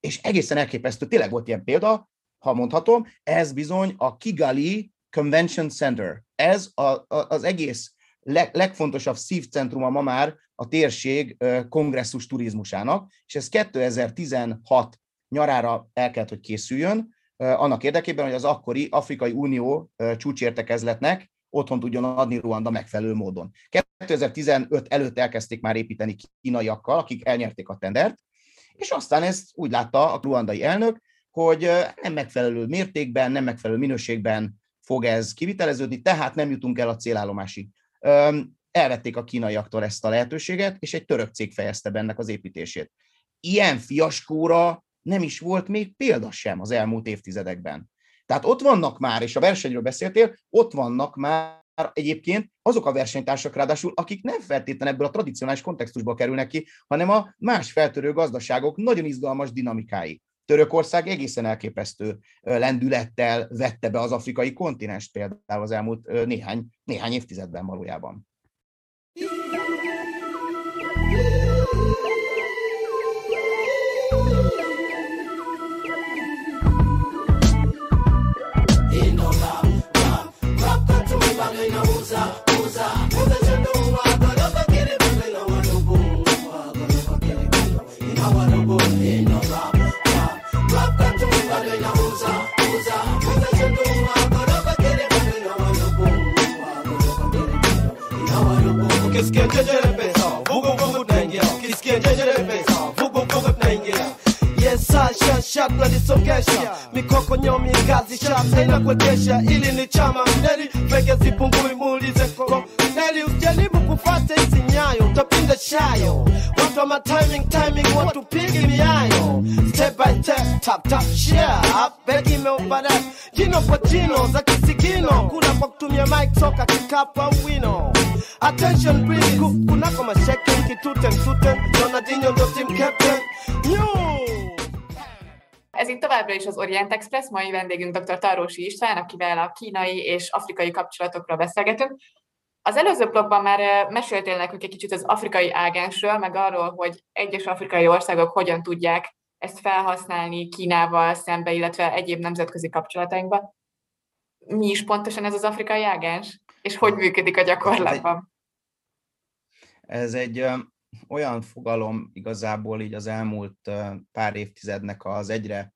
És egészen elképesztő, tényleg volt ilyen példa, ha mondhatom, ez bizony a Kigali Convention Center. Ez a, a, az egész leg, legfontosabb szívcentruma ma már a térség kongresszus turizmusának, és ez 2016 nyarára el kellett, hogy készüljön, annak érdekében, hogy az akkori Afrikai Unió csúcsértekezletnek otthon tudjon adni Ruanda megfelelő módon. 2015 előtt elkezdték már építeni kínaiakkal, akik elnyerték a tendert, és aztán ezt úgy látta a ruandai elnök, hogy nem megfelelő mértékben, nem megfelelő minőségben fog ez kiviteleződni, tehát nem jutunk el a célállomásig. Elvették a kínaiaktól ezt a lehetőséget, és egy török cég fejezte bennek az építését. Ilyen fiaskóra nem is volt még példa sem az elmúlt évtizedekben. Tehát ott vannak már, és a versenyről beszéltél, ott vannak már egyébként azok a versenytársak ráadásul, akik nem feltétlenül ebből a tradicionális kontextusból kerülnek ki, hanem a más feltörő gazdaságok nagyon izgalmas dinamikái. Törökország egészen elképesztő lendülettel vette be az afrikai kontinens például az elmúlt néhány, néhány évtizedben valójában. Sha mikoko nyomi ngazi sha tena kuegesha ili ni chama mneli peke zipungui muulize koko neli usijaribu kufata hizi nyayo utapinda shayo watu wa timing timing watu pigi miayo step by step tap tap share begi imeubada jino kwa jino za kisigino. Kuna kwa kutumia mic soka kikapu wino Attention please, Ku- kunako masheken kituten tuten, Ronaldinho ndo team captain. Yo! Ez itt továbbra is az Orient Express, mai vendégünk dr. Tarósi István, akivel a kínai és afrikai kapcsolatokról beszélgetünk. Az előző blogban már eh, meséltél nekünk egy kicsit az afrikai ágensről, meg arról, hogy egyes afrikai országok hogyan tudják ezt felhasználni Kínával szembe, illetve egyéb nemzetközi kapcsolatainkban. Mi is pontosan ez az afrikai ágens? És hogy működik a gyakorlatban? Ez egy olyan fogalom igazából így az elmúlt pár évtizednek az egyre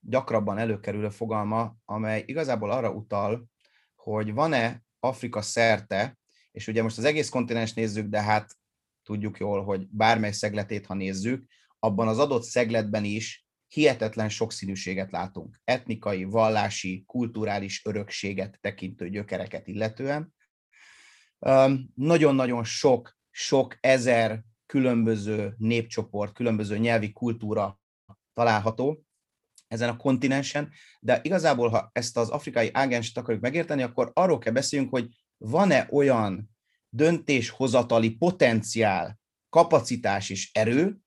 gyakrabban előkerülő fogalma, amely igazából arra utal, hogy van-e Afrika szerte, és ugye most az egész kontinens nézzük, de hát tudjuk jól, hogy bármely szegletét, ha nézzük, abban az adott szegletben is hihetetlen sokszínűséget látunk. Etnikai, vallási, kulturális örökséget tekintő gyökereket illetően. Nagyon-nagyon sok, sok ezer különböző népcsoport, különböző nyelvi kultúra található ezen a kontinensen, de igazából, ha ezt az afrikai ágenst akarjuk megérteni, akkor arról kell beszéljünk, hogy van-e olyan döntéshozatali potenciál, kapacitás és erő,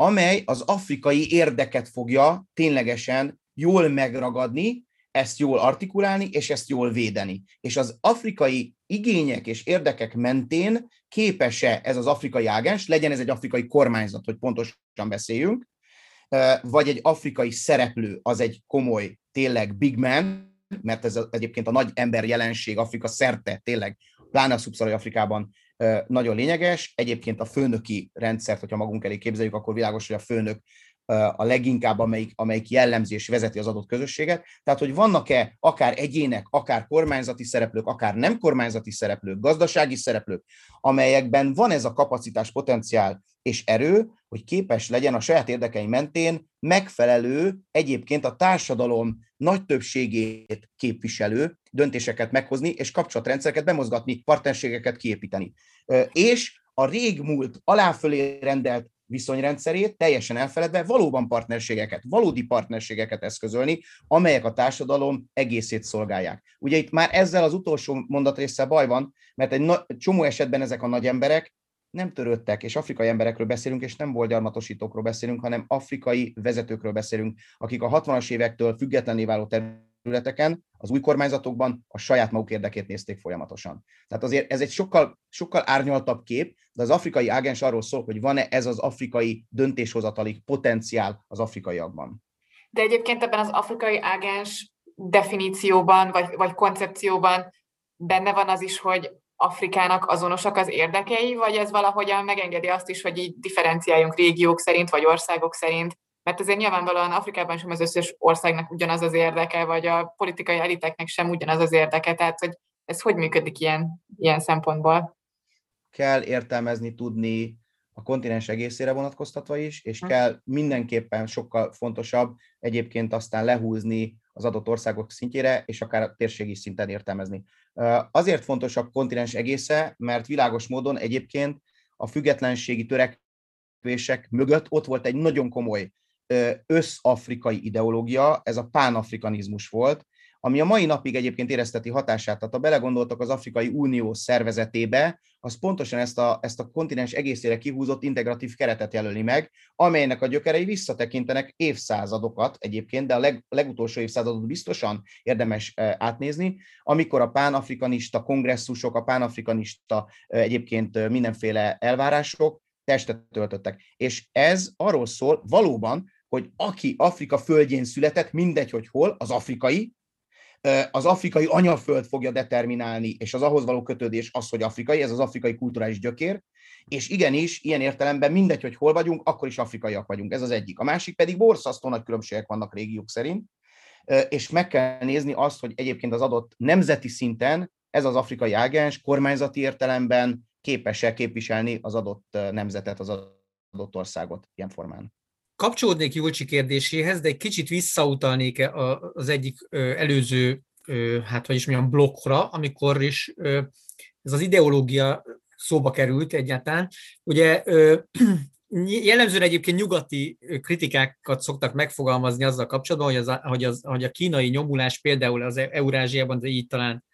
amely az afrikai érdeket fogja ténylegesen jól megragadni, ezt jól artikulálni, és ezt jól védeni. És az afrikai igények és érdekek mentén képes-e ez az afrikai ágens, legyen ez egy afrikai kormányzat, hogy pontosan beszéljünk, vagy egy afrikai szereplő, az egy komoly, tényleg big man, mert ez egyébként a nagy ember jelenség Afrika szerte, tényleg, pláne a szubszarai Afrikában nagyon lényeges. Egyébként a főnöki rendszert, hogyha magunk elé képzeljük, akkor világos, hogy a főnök a leginkább, amelyik, amelyik jellemzi és vezeti az adott közösséget. Tehát, hogy vannak-e akár egyének, akár kormányzati szereplők, akár nem kormányzati szereplők, gazdasági szereplők, amelyekben van ez a kapacitás, potenciál és erő, hogy képes legyen a saját érdekei mentén megfelelő, egyébként a társadalom nagy többségét képviselő döntéseket meghozni, és kapcsolatrendszereket bemozgatni, partnerségeket kiépíteni. És a régmúlt aláfölé rendelt viszonyrendszerét teljesen elfeledve valóban partnerségeket, valódi partnerségeket eszközölni, amelyek a társadalom egészét szolgálják. Ugye itt már ezzel az utolsó mondatrészsel baj van, mert egy na- csomó esetben ezek a nagy emberek nem törődtek, és afrikai emberekről beszélünk, és nem bolgyarmatosítókról beszélünk, hanem afrikai vezetőkről beszélünk, akik a 60-as évektől függetlenné váló területeken, az új kormányzatokban a saját maguk érdekét nézték folyamatosan. Tehát azért ez egy sokkal, sokkal árnyaltabb kép, de az afrikai ágens arról szól, hogy van-e ez az afrikai döntéshozatali potenciál az afrikaiakban. De egyébként ebben az afrikai ágens definícióban, vagy, vagy koncepcióban benne van az is, hogy Afrikának azonosak az érdekei, vagy ez valahogyan megengedi azt is, hogy így differenciáljunk régiók szerint, vagy országok szerint, mert azért nyilvánvalóan Afrikában sem az összes országnak ugyanaz az érdeke, vagy a politikai eliteknek sem ugyanaz az érdeke, tehát hogy ez hogy működik ilyen, ilyen szempontból? Kell értelmezni, tudni a kontinens egészére vonatkoztatva is, és Hm. kell mindenképpen sokkal fontosabb egyébként aztán lehúzni az adott országok szintjére, és akár térségi szinten értelmezni. Azért fontos a kontinens egésze, mert világos módon egyébként a függetlenségi törekvések mögött ott volt egy nagyon komoly összafrikai ideológia, ez a pánafrikanizmus volt, ami a mai napig egyébként érezteti hatását. Tehát ha belegondoltak az Afrikai Unió szervezetébe, az pontosan ezt a, ezt a kontinens egészére kihúzott integratív keretet jelöli meg, amelynek a gyökerei visszatekintenek évszázadokat egyébként, de a leg, legutolsó évszázadot biztosan érdemes eh, átnézni, amikor a pánafrikanista kongresszusok, a pánafrikanista eh, egyébként eh, mindenféle elvárások testet töltöttek. És ez arról szól valóban, hogy aki Afrika földjén született, mindegy, hogy hol, az afrikai, az afrikai anyaföld fogja determinálni, és az ahhoz való kötődés az, hogy afrikai, ez az afrikai kulturális gyökér, és igenis, ilyen értelemben mindegy, hogy hol vagyunk, akkor is afrikaiak vagyunk, ez az egyik. A másik pedig borzasztó nagy különbségek vannak régiók szerint, és meg kell nézni azt, hogy egyébként az adott nemzeti szinten ez az afrikai ágens kormányzati értelemben képes-e képviselni az adott nemzetet, az adott országot ilyen formán kapcsolódnék Julcsi kérdéséhez, de egy kicsit visszautalnék az egyik előző, hát hogy is mondjam, blokkra, amikor is ez az ideológia szóba került egyáltalán. Ugye <clears throat> jellemzően egyébként nyugati kritikákat szoktak megfogalmazni azzal kapcsolatban, hogy, az, hogy, az, hogy a kínai nyomulás például az Eurázsiában, de így talán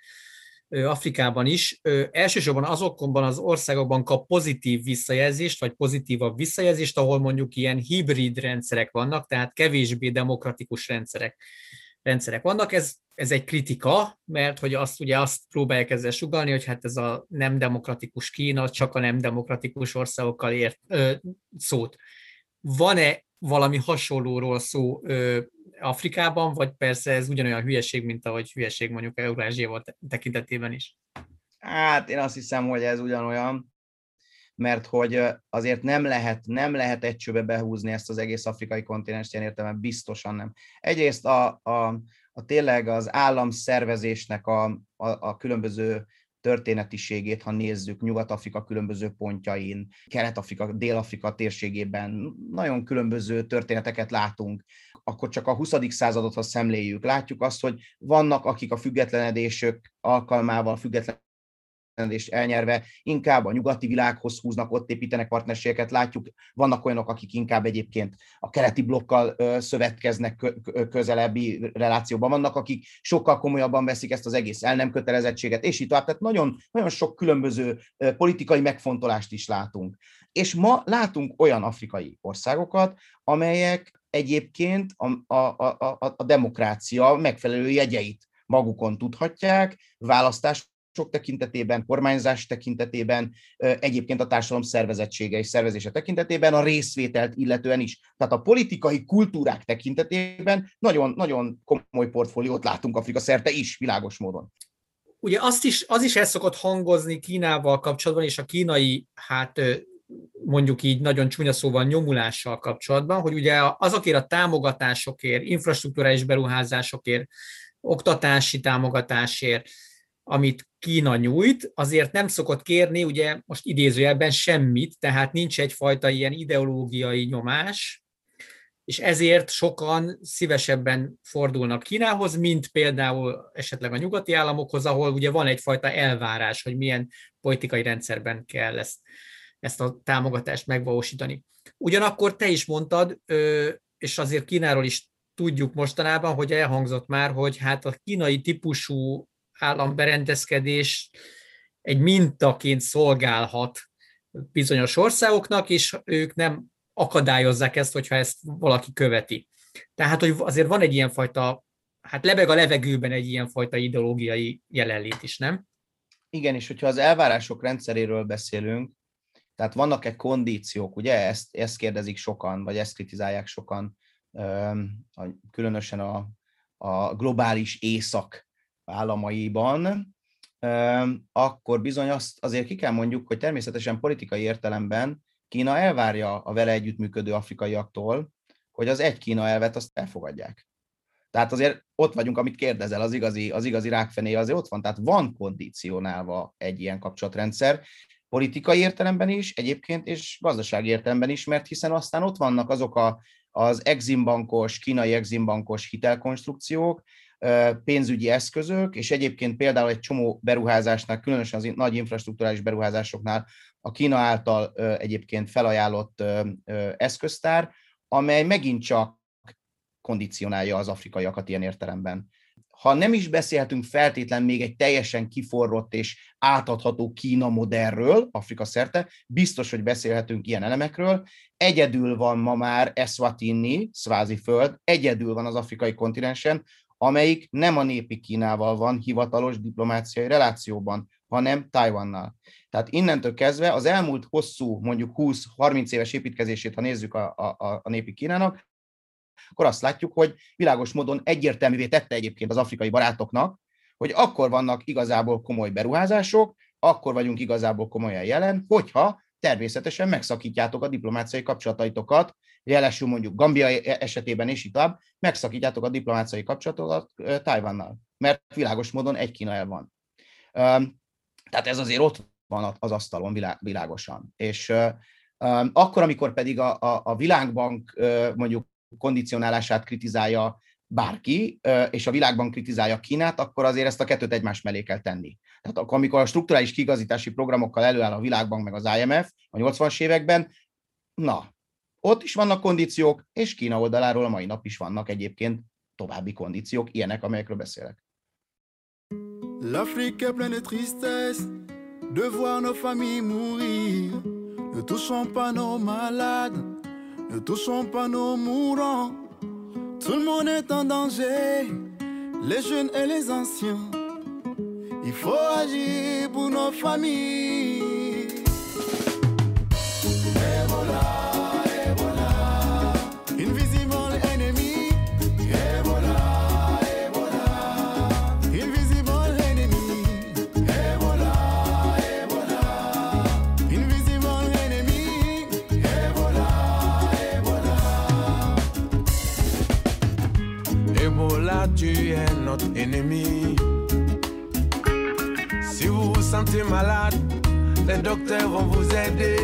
Afrikában is, elsősorban azokban az országokban kap pozitív visszajelzést, vagy pozitívabb visszajelzést, ahol mondjuk ilyen hibrid rendszerek vannak, tehát kevésbé demokratikus rendszerek, rendszerek vannak. Ez, ez egy kritika, mert hogy azt ugye azt próbálják ezzel sugalni, hogy hát ez a nem demokratikus Kína csak a nem demokratikus országokkal ért ö, szót. Van-e valami hasonlóról szó ö, Afrikában, vagy persze ez ugyanolyan hülyeség, mint ahogy hülyeség mondjuk Eurázsiával te- tekintetében is? Hát én azt hiszem, hogy ez ugyanolyan, mert hogy azért nem lehet, nem lehet egy csőbe behúzni ezt az egész afrikai kontinens, ilyen értelemben biztosan nem. Egyrészt a, a, a tényleg az államszervezésnek a, a, a különböző történetiségét, ha nézzük Nyugat-Afrika különböző pontjain, Kelet-Afrika, Dél-Afrika térségében nagyon különböző történeteket látunk, akkor csak a 20. századot, ha szemléljük, látjuk azt, hogy vannak, akik a függetlenedésük alkalmával, független és elnyerve inkább a nyugati világhoz húznak, ott építenek partnerségeket, látjuk, vannak olyanok, akik inkább egyébként a keleti blokkal szövetkeznek kö- kö- közelebbi relációban, vannak, akik sokkal komolyabban veszik ezt az egész el nem kötelezettséget, és így tovább. Tehát nagyon, nagyon sok különböző politikai megfontolást is látunk. És ma látunk olyan afrikai országokat, amelyek egyébként a, a, a, a demokrácia megfelelő jegyeit magukon tudhatják, választás sok tekintetében, kormányzás tekintetében, egyébként a társadalom szervezettsége és szervezése tekintetében, a részvételt illetően is. Tehát a politikai kultúrák tekintetében nagyon, nagyon komoly portfóliót látunk Afrika szerte is, világos módon. Ugye azt is, az is el szokott hangozni Kínával kapcsolatban, és a kínai, hát mondjuk így nagyon csúnya szóval nyomulással kapcsolatban, hogy ugye azokért a támogatásokért, infrastruktúrális beruházásokért, oktatási támogatásért, amit Kína nyújt, azért nem szokott kérni, ugye most idézőjelben semmit, tehát nincs egyfajta ilyen ideológiai nyomás, és ezért sokan szívesebben fordulnak Kínához, mint például esetleg a nyugati államokhoz, ahol ugye van egyfajta elvárás, hogy milyen politikai rendszerben kell ezt, ezt a támogatást megvalósítani. Ugyanakkor te is mondtad, és azért Kínáról is tudjuk mostanában, hogy elhangzott már, hogy hát a kínai típusú államberendezkedés egy mintaként szolgálhat bizonyos országoknak, és ők nem akadályozzák ezt, hogyha ezt valaki követi. Tehát, hogy azért van egy ilyenfajta, hát lebeg a levegőben egy ilyenfajta ideológiai jelenlét is, nem? Igen, és hogyha az elvárások rendszeréről beszélünk, tehát vannak-e kondíciók, ugye ezt, ezt kérdezik sokan, vagy ezt kritizálják sokan, különösen a, a globális észak államaiban, akkor bizony azt azért ki kell mondjuk, hogy természetesen politikai értelemben Kína elvárja a vele együttműködő afrikaiaktól, hogy az egy Kína elvet azt elfogadják. Tehát azért ott vagyunk, amit kérdezel, az igazi, az igazi rákfené azért ott van, tehát van kondicionálva egy ilyen kapcsolatrendszer, politikai értelemben is egyébként, és gazdasági értelemben is, mert hiszen aztán ott vannak azok a, az eximbankos, kínai eximbankos hitelkonstrukciók, pénzügyi eszközök, és egyébként például egy csomó beruházásnál, különösen az nagy infrastruktúrális beruházásoknál a Kína által egyébként felajánlott eszköztár, amely megint csak kondicionálja az afrikaiakat ilyen értelemben. Ha nem is beszélhetünk feltétlen még egy teljesen kiforrott és átadható Kína modellről Afrika szerte, biztos, hogy beszélhetünk ilyen elemekről. Egyedül van ma már Eswatini, Szvázi föld, egyedül van az afrikai kontinensen, amelyik nem a népi Kínával van hivatalos diplomáciai relációban, hanem Tajvannal. Tehát innentől kezdve az elmúlt hosszú, mondjuk 20-30 éves építkezését, ha nézzük a, a, a népi Kínának, akkor azt látjuk, hogy világos módon egyértelművé tette egyébként az afrikai barátoknak, hogy akkor vannak igazából komoly beruházások, akkor vagyunk igazából komolyan jelen, hogyha természetesen megszakítjátok a diplomáciai kapcsolataitokat, jelesül mondjuk Gambia esetében és így tovább, megszakítjátok a diplomáciai kapcsolatokat Tajvannal, mert világos módon egy Kína el van. Tehát ez azért ott van az asztalon vilá- világosan. És akkor, amikor pedig a, a, a világbank mondjuk kondicionálását kritizálja bárki, és a világban kritizálja Kínát, akkor azért ezt a kettőt egymás mellé kell tenni. Tehát akkor, amikor a strukturális kigazítási programokkal előáll a világbank meg az IMF a 80-as években, na, ott is vannak kondíciók, és Kína oldaláról a mai nap is vannak egyébként további kondíciók, ilyenek, amelyekről beszélek. L'Afrique est pleine de tristesse de voir nos familles mourir. Ne touchons pas nos malades, ne touchons pas nos mourants. Tout le monde est en danger, les jeunes et les anciens. Il faut agir pour nos familles. Es notre ennemi. Si vous vous sentez malade, les docteurs vont vous aider.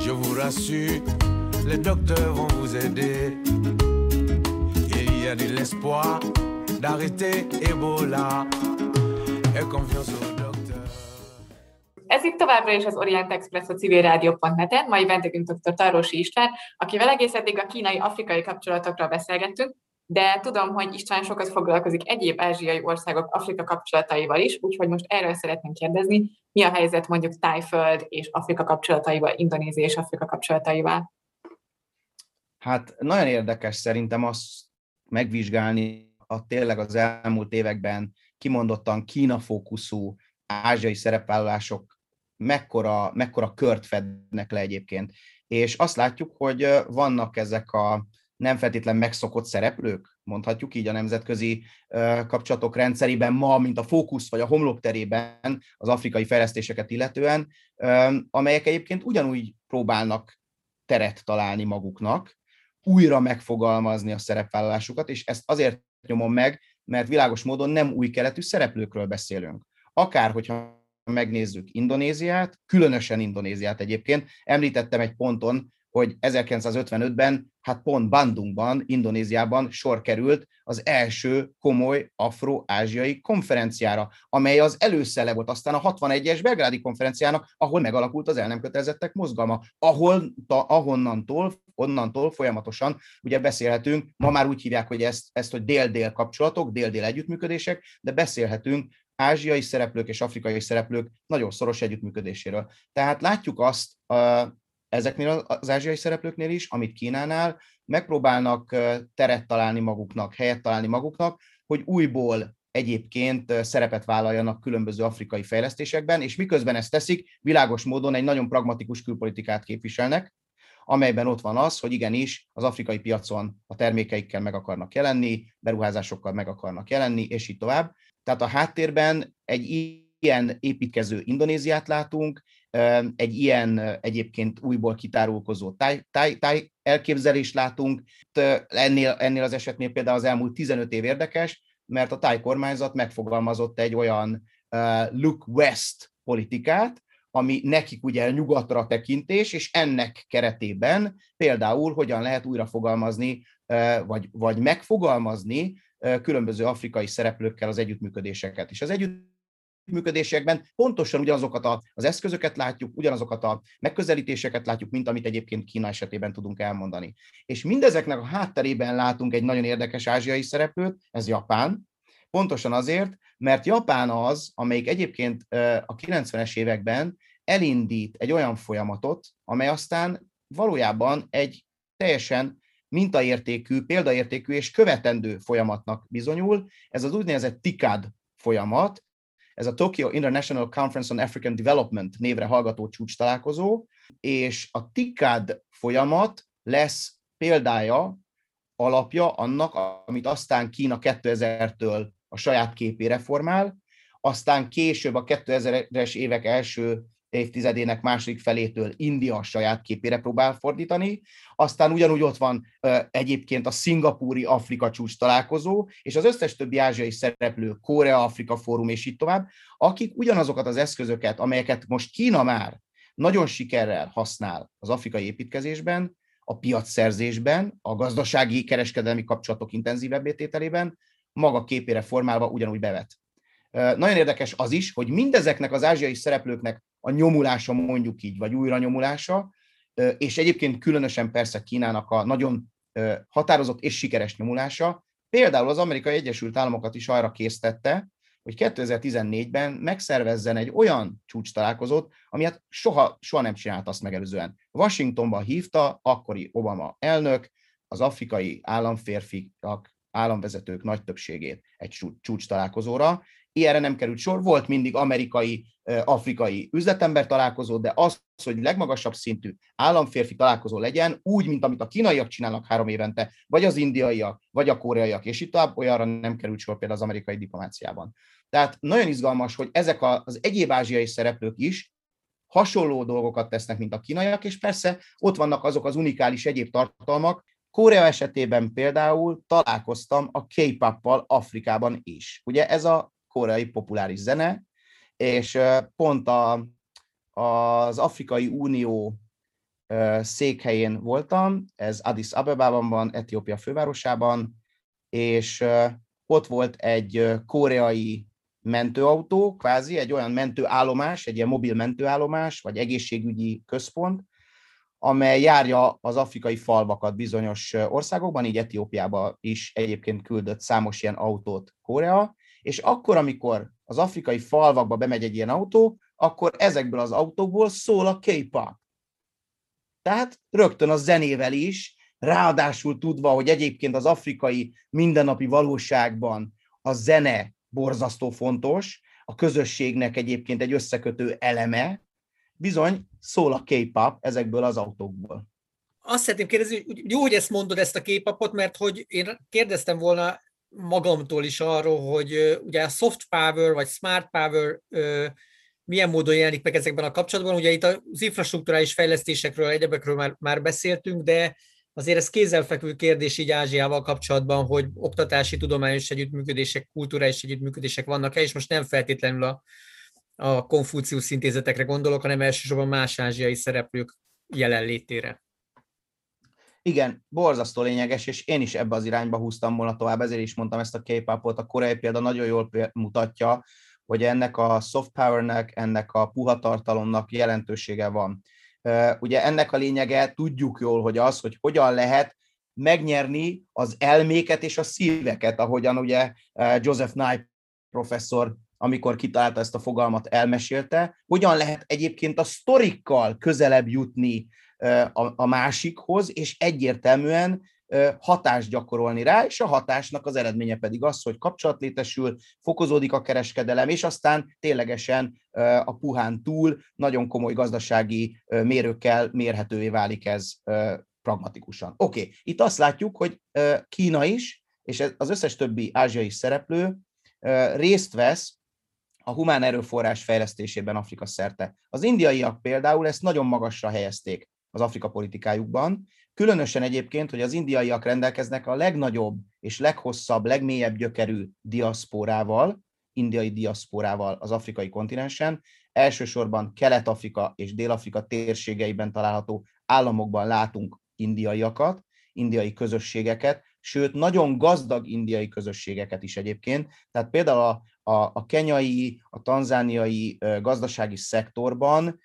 Je vous rassure, les docteurs vont vous aider. Il y a de l'espoir d'arrêter Ebola. Et confiance docteurs. Ez itt továbbra is az Orient Express a civilrádió.net-en, mai vendégünk dr. Tarosi István, akivel egész eddig a kínai-afrikai kapcsolatokról beszélgettünk, de tudom, hogy István sokat foglalkozik egyéb ázsiai országok Afrika kapcsolataival is, úgyhogy most erről szeretném kérdezni, mi a helyzet mondjuk Tájföld és Afrika kapcsolataival, Indonézia és Afrika kapcsolataival? Hát nagyon érdekes szerintem azt megvizsgálni a tényleg az elmúlt években kimondottan Kína fókuszú ázsiai szerepvállalások mekkora, mekkora kört fednek le egyébként. És azt látjuk, hogy vannak ezek a nem feltétlen megszokott szereplők, mondhatjuk így a nemzetközi kapcsolatok rendszerében ma, mint a fókusz vagy a homlokterében az afrikai fejlesztéseket illetően, amelyek egyébként ugyanúgy próbálnak teret találni maguknak, újra megfogalmazni a szerepvállalásukat, és ezt azért nyomom meg, mert világos módon nem új keletű szereplőkről beszélünk. Akár, hogyha megnézzük Indonéziát, különösen Indonéziát egyébként, említettem egy ponton, hogy 1955-ben, hát pont Bandungban, Indonéziában sor került az első komoly afro-ázsiai konferenciára, amely az előszele volt aztán a 61-es belgrádi konferenciának, ahol megalakult az el nem kötelezettek mozgalma, ahol, ta, ahonnantól, onnantól folyamatosan ugye beszélhetünk, ma már úgy hívják, hogy ezt, ezt hogy dél-dél kapcsolatok, dél-dél együttműködések, de beszélhetünk ázsiai szereplők és afrikai szereplők nagyon szoros együttműködéséről. Tehát látjuk azt ezeknél az ázsiai szereplőknél is, amit Kínánál, megpróbálnak teret találni maguknak, helyet találni maguknak, hogy újból egyébként szerepet vállaljanak különböző afrikai fejlesztésekben, és miközben ezt teszik, világos módon egy nagyon pragmatikus külpolitikát képviselnek, amelyben ott van az, hogy igenis az afrikai piacon a termékeikkel meg akarnak jelenni, beruházásokkal meg akarnak jelenni, és így tovább. Tehát a háttérben egy ilyen építkező Indonéziát látunk, egy ilyen egyébként újból kitárulkozó táj, táj, táj elképzelést látunk. Ennél, ennél az esetnél például az elmúlt 15 év érdekes, mert a táj kormányzat megfogalmazott egy olyan uh, look west politikát, ami nekik ugye nyugatra tekintés, és ennek keretében például hogyan lehet újra fogalmazni, vagy, vagy megfogalmazni különböző afrikai szereplőkkel az együttműködéseket. És az együttműködésekben pontosan ugyanazokat a, az eszközöket látjuk, ugyanazokat a megközelítéseket látjuk, mint amit egyébként Kína esetében tudunk elmondani. És mindezeknek a hátterében látunk egy nagyon érdekes ázsiai szereplőt, ez Japán, pontosan azért, mert Japán az, amelyik egyébként a 90-es években elindít egy olyan folyamatot, amely aztán valójában egy teljesen mintaértékű, példaértékű és követendő folyamatnak bizonyul. Ez az úgynevezett TICAD folyamat, ez a Tokyo International Conference on African Development névre hallgató csúcs találkozó, és a TICAD folyamat lesz példája, alapja annak, amit aztán Kína 2000-től a saját képére formál, aztán később a 2000-es évek első évtizedének második felétől India a saját képére próbál fordítani, aztán ugyanúgy ott van egyébként a szingapúri Afrika csúcs találkozó, és az összes többi ázsiai szereplő, Korea-Afrika fórum és így tovább, akik ugyanazokat az eszközöket, amelyeket most Kína már nagyon sikerrel használ az afrikai építkezésben, a piacszerzésben, a gazdasági kereskedelmi kapcsolatok intenzívebb tételében, maga képére formálva ugyanúgy bevet. Nagyon érdekes az is, hogy mindezeknek az ázsiai szereplőknek a nyomulása mondjuk így, vagy újra nyomulása, és egyébként különösen persze Kínának a nagyon határozott és sikeres nyomulása, például az Amerikai Egyesült Államokat is arra késztette, hogy 2014-ben megszervezzen egy olyan csúcs találkozót, ami hát soha, soha nem csinált azt megelőzően. Washingtonban hívta akkori Obama elnök az afrikai államférfiak, államvezetők nagy többségét egy csú- csúcs találkozóra. Ilyenre nem került sor, volt mindig amerikai, afrikai üzletember találkozó, de az, hogy legmagasabb szintű államférfi találkozó legyen, úgy, mint amit a kínaiak csinálnak három évente, vagy az indiaiak, vagy a koreaiak, és itt tovább, olyanra nem került sor például az amerikai diplomáciában. Tehát nagyon izgalmas, hogy ezek az egyéb ázsiai szereplők is hasonló dolgokat tesznek, mint a kínaiak, és persze ott vannak azok az unikális egyéb tartalmak. Korea esetében például találkoztam a K-pop-pal Afrikában is. Ugye ez a koreai populáris zene, és pont a, az Afrikai Unió székhelyén voltam, ez Addis Abebában van, Etiópia fővárosában, és ott volt egy koreai mentőautó, kvázi egy olyan mentőállomás, egy ilyen mobil mentőállomás, vagy egészségügyi központ, amely járja az afrikai falvakat bizonyos országokban, így Etiópiába is egyébként küldött számos ilyen autót Korea, és akkor, amikor az afrikai falvakba bemegy egy ilyen autó, akkor ezekből az autókból szól a K-pop. Tehát rögtön a zenével is, ráadásul tudva, hogy egyébként az afrikai mindennapi valóságban a zene borzasztó fontos, a közösségnek egyébként egy összekötő eleme, bizony szól a K-pop ezekből az autókból. Azt szeretném kérdezni, hogy jó, hogy ezt mondod, ezt a képapot, mert hogy én kérdeztem volna magamtól is arról, hogy ugye a soft power vagy smart power milyen módon jelenik meg ezekben a kapcsolatban. Ugye itt az infrastruktúrális fejlesztésekről, egyebekről már, már beszéltünk, de azért ez kézzelfekvő kérdés így Ázsiával kapcsolatban, hogy oktatási, tudományos együttműködések, kulturális együttműködések vannak-e, és most nem feltétlenül a, a Konfúciusz intézetekre gondolok, hanem elsősorban más ázsiai szereplők jelenlétére. Igen, borzasztó lényeges, és én is ebbe az irányba húztam volna tovább, ezért is mondtam ezt a K-popot. A koreai példa nagyon jól mutatja, hogy ennek a soft powernek, ennek a puha tartalomnak jelentősége van. Ugye ennek a lényege, tudjuk jól, hogy az, hogy hogyan lehet megnyerni az elméket és a szíveket, ahogyan ugye Joseph Nye professzor, amikor kitalálta ezt a fogalmat, elmesélte, hogyan lehet egyébként a sztorikkal közelebb jutni a, másikhoz, és egyértelműen hatást gyakorolni rá, és a hatásnak az eredménye pedig az, hogy kapcsolat létesül, fokozódik a kereskedelem, és aztán ténylegesen a puhán túl nagyon komoly gazdasági mérőkkel mérhetővé válik ez pragmatikusan. Oké, okay. itt azt látjuk, hogy Kína is, és az összes többi ázsiai szereplő részt vesz a humán erőforrás fejlesztésében Afrika szerte. Az indiaiak például ezt nagyon magasra helyezték az Afrika politikájukban, különösen egyébként, hogy az indiaiak rendelkeznek a legnagyobb és leghosszabb, legmélyebb gyökerű diaszporával, indiai diaszporával az afrikai kontinensen, elsősorban Kelet-Afrika és Dél-Afrika térségeiben található államokban látunk indiaiakat, indiai közösségeket, sőt, nagyon gazdag indiai közösségeket is egyébként. Tehát például a, a, a kenyai, a tanzániai gazdasági szektorban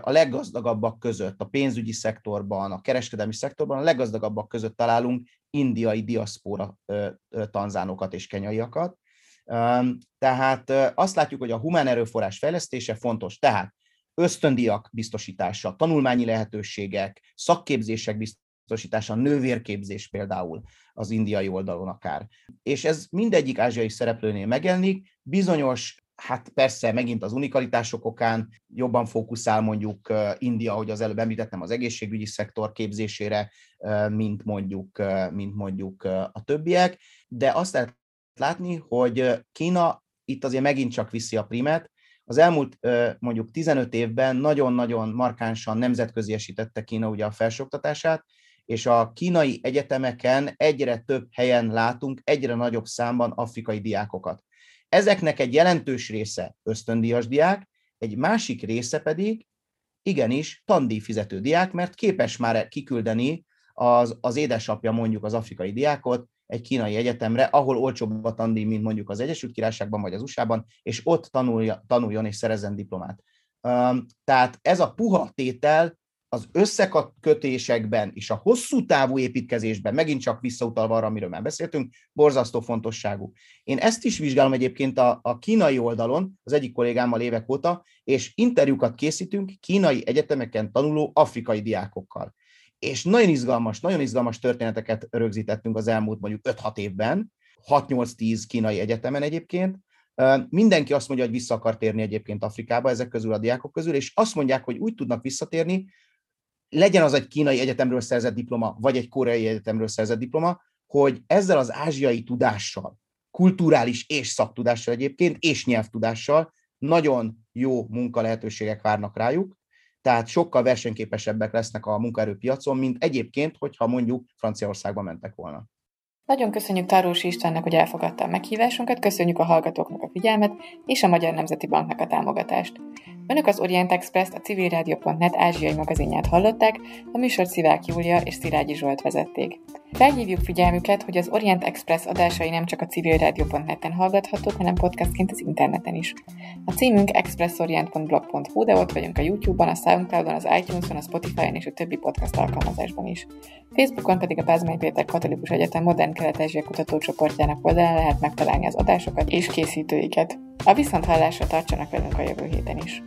a leggazdagabbak között, a pénzügyi szektorban, a kereskedelmi szektorban a leggazdagabbak között találunk indiai ö, tanzánokat és kenyaiakat. Tehát azt látjuk, hogy a humán erőforrás fejlesztése fontos. Tehát ösztöndiak biztosítása, tanulmányi lehetőségek, szakképzések biztosítása, nővérképzés például az indiai oldalon akár. És ez mindegyik ázsiai szereplőnél megjelenik, bizonyos, hát persze megint az unikalitások okán jobban fókuszál mondjuk India, ahogy az előbb említettem, az egészségügyi szektor képzésére, mint mondjuk, mint mondjuk a többiek, de azt lehet látni, hogy Kína itt azért megint csak viszi a primet, az elmúlt mondjuk 15 évben nagyon-nagyon markánsan nemzetköziesítette Kína ugye a felsőoktatását, és a kínai egyetemeken egyre több helyen látunk egyre nagyobb számban afrikai diákokat. Ezeknek egy jelentős része ösztöndíjas diák, egy másik része pedig igenis tandíj fizető diák, mert képes már kiküldeni az, az édesapja mondjuk az afrikai diákot egy kínai egyetemre, ahol olcsóbb a tandíj, mint mondjuk az Egyesült Királyságban vagy az USA-ban, és ott tanulja, tanuljon és szerezzen diplomát. Tehát ez a puha tétel az összekötésekben és a hosszú távú építkezésben, megint csak visszautalva arra, amiről már beszéltünk, borzasztó fontosságú. Én ezt is vizsgálom egyébként a, a kínai oldalon, az egyik kollégámmal évek óta, és interjúkat készítünk kínai egyetemeken tanuló afrikai diákokkal. És nagyon izgalmas, nagyon izgalmas történeteket rögzítettünk az elmúlt mondjuk 5-6 évben, 6-8-10 kínai egyetemen egyébként, Mindenki azt mondja, hogy vissza akar térni egyébként Afrikába ezek közül a diákok közül, és azt mondják, hogy úgy tudnak visszatérni, legyen az egy kínai egyetemről szerzett diploma, vagy egy koreai egyetemről szerzett diploma, hogy ezzel az ázsiai tudással, kulturális és szaktudással egyébként, és nyelvtudással nagyon jó munka lehetőségek várnak rájuk, tehát sokkal versenyképesebbek lesznek a munkaerőpiacon, mint egyébként, hogyha mondjuk Franciaországba mentek volna. Nagyon köszönjük Tarósi Istvánnak, hogy elfogadta a meghívásunkat, köszönjük a hallgatóknak a figyelmet és a Magyar Nemzeti Banknak a támogatást. Önök az Orient Express-t, a civilrádió.net ázsiai magazinját hallották, a műsor Szivák Júlia és Szilágyi Zsolt vezették. Felhívjuk figyelmüket, hogy az Orient Express adásai nem csak a civilrádió.net-en hallgathatók, hanem podcastként az interneten is. A címünk expressorient.blog.hu, de ott vagyunk a YouTube-on, a Soundcloud-on, az iTunes-on, a Spotify-on és a többi podcast alkalmazásban is. Facebookon pedig a Pázmány Péter Katolikus Egyetem Modern Kelet-Ázsia kutatócsoportjának oldalán lehet megtalálni az adásokat és készítőiket. A viszonthallásra tartsanak velünk a jövő héten is.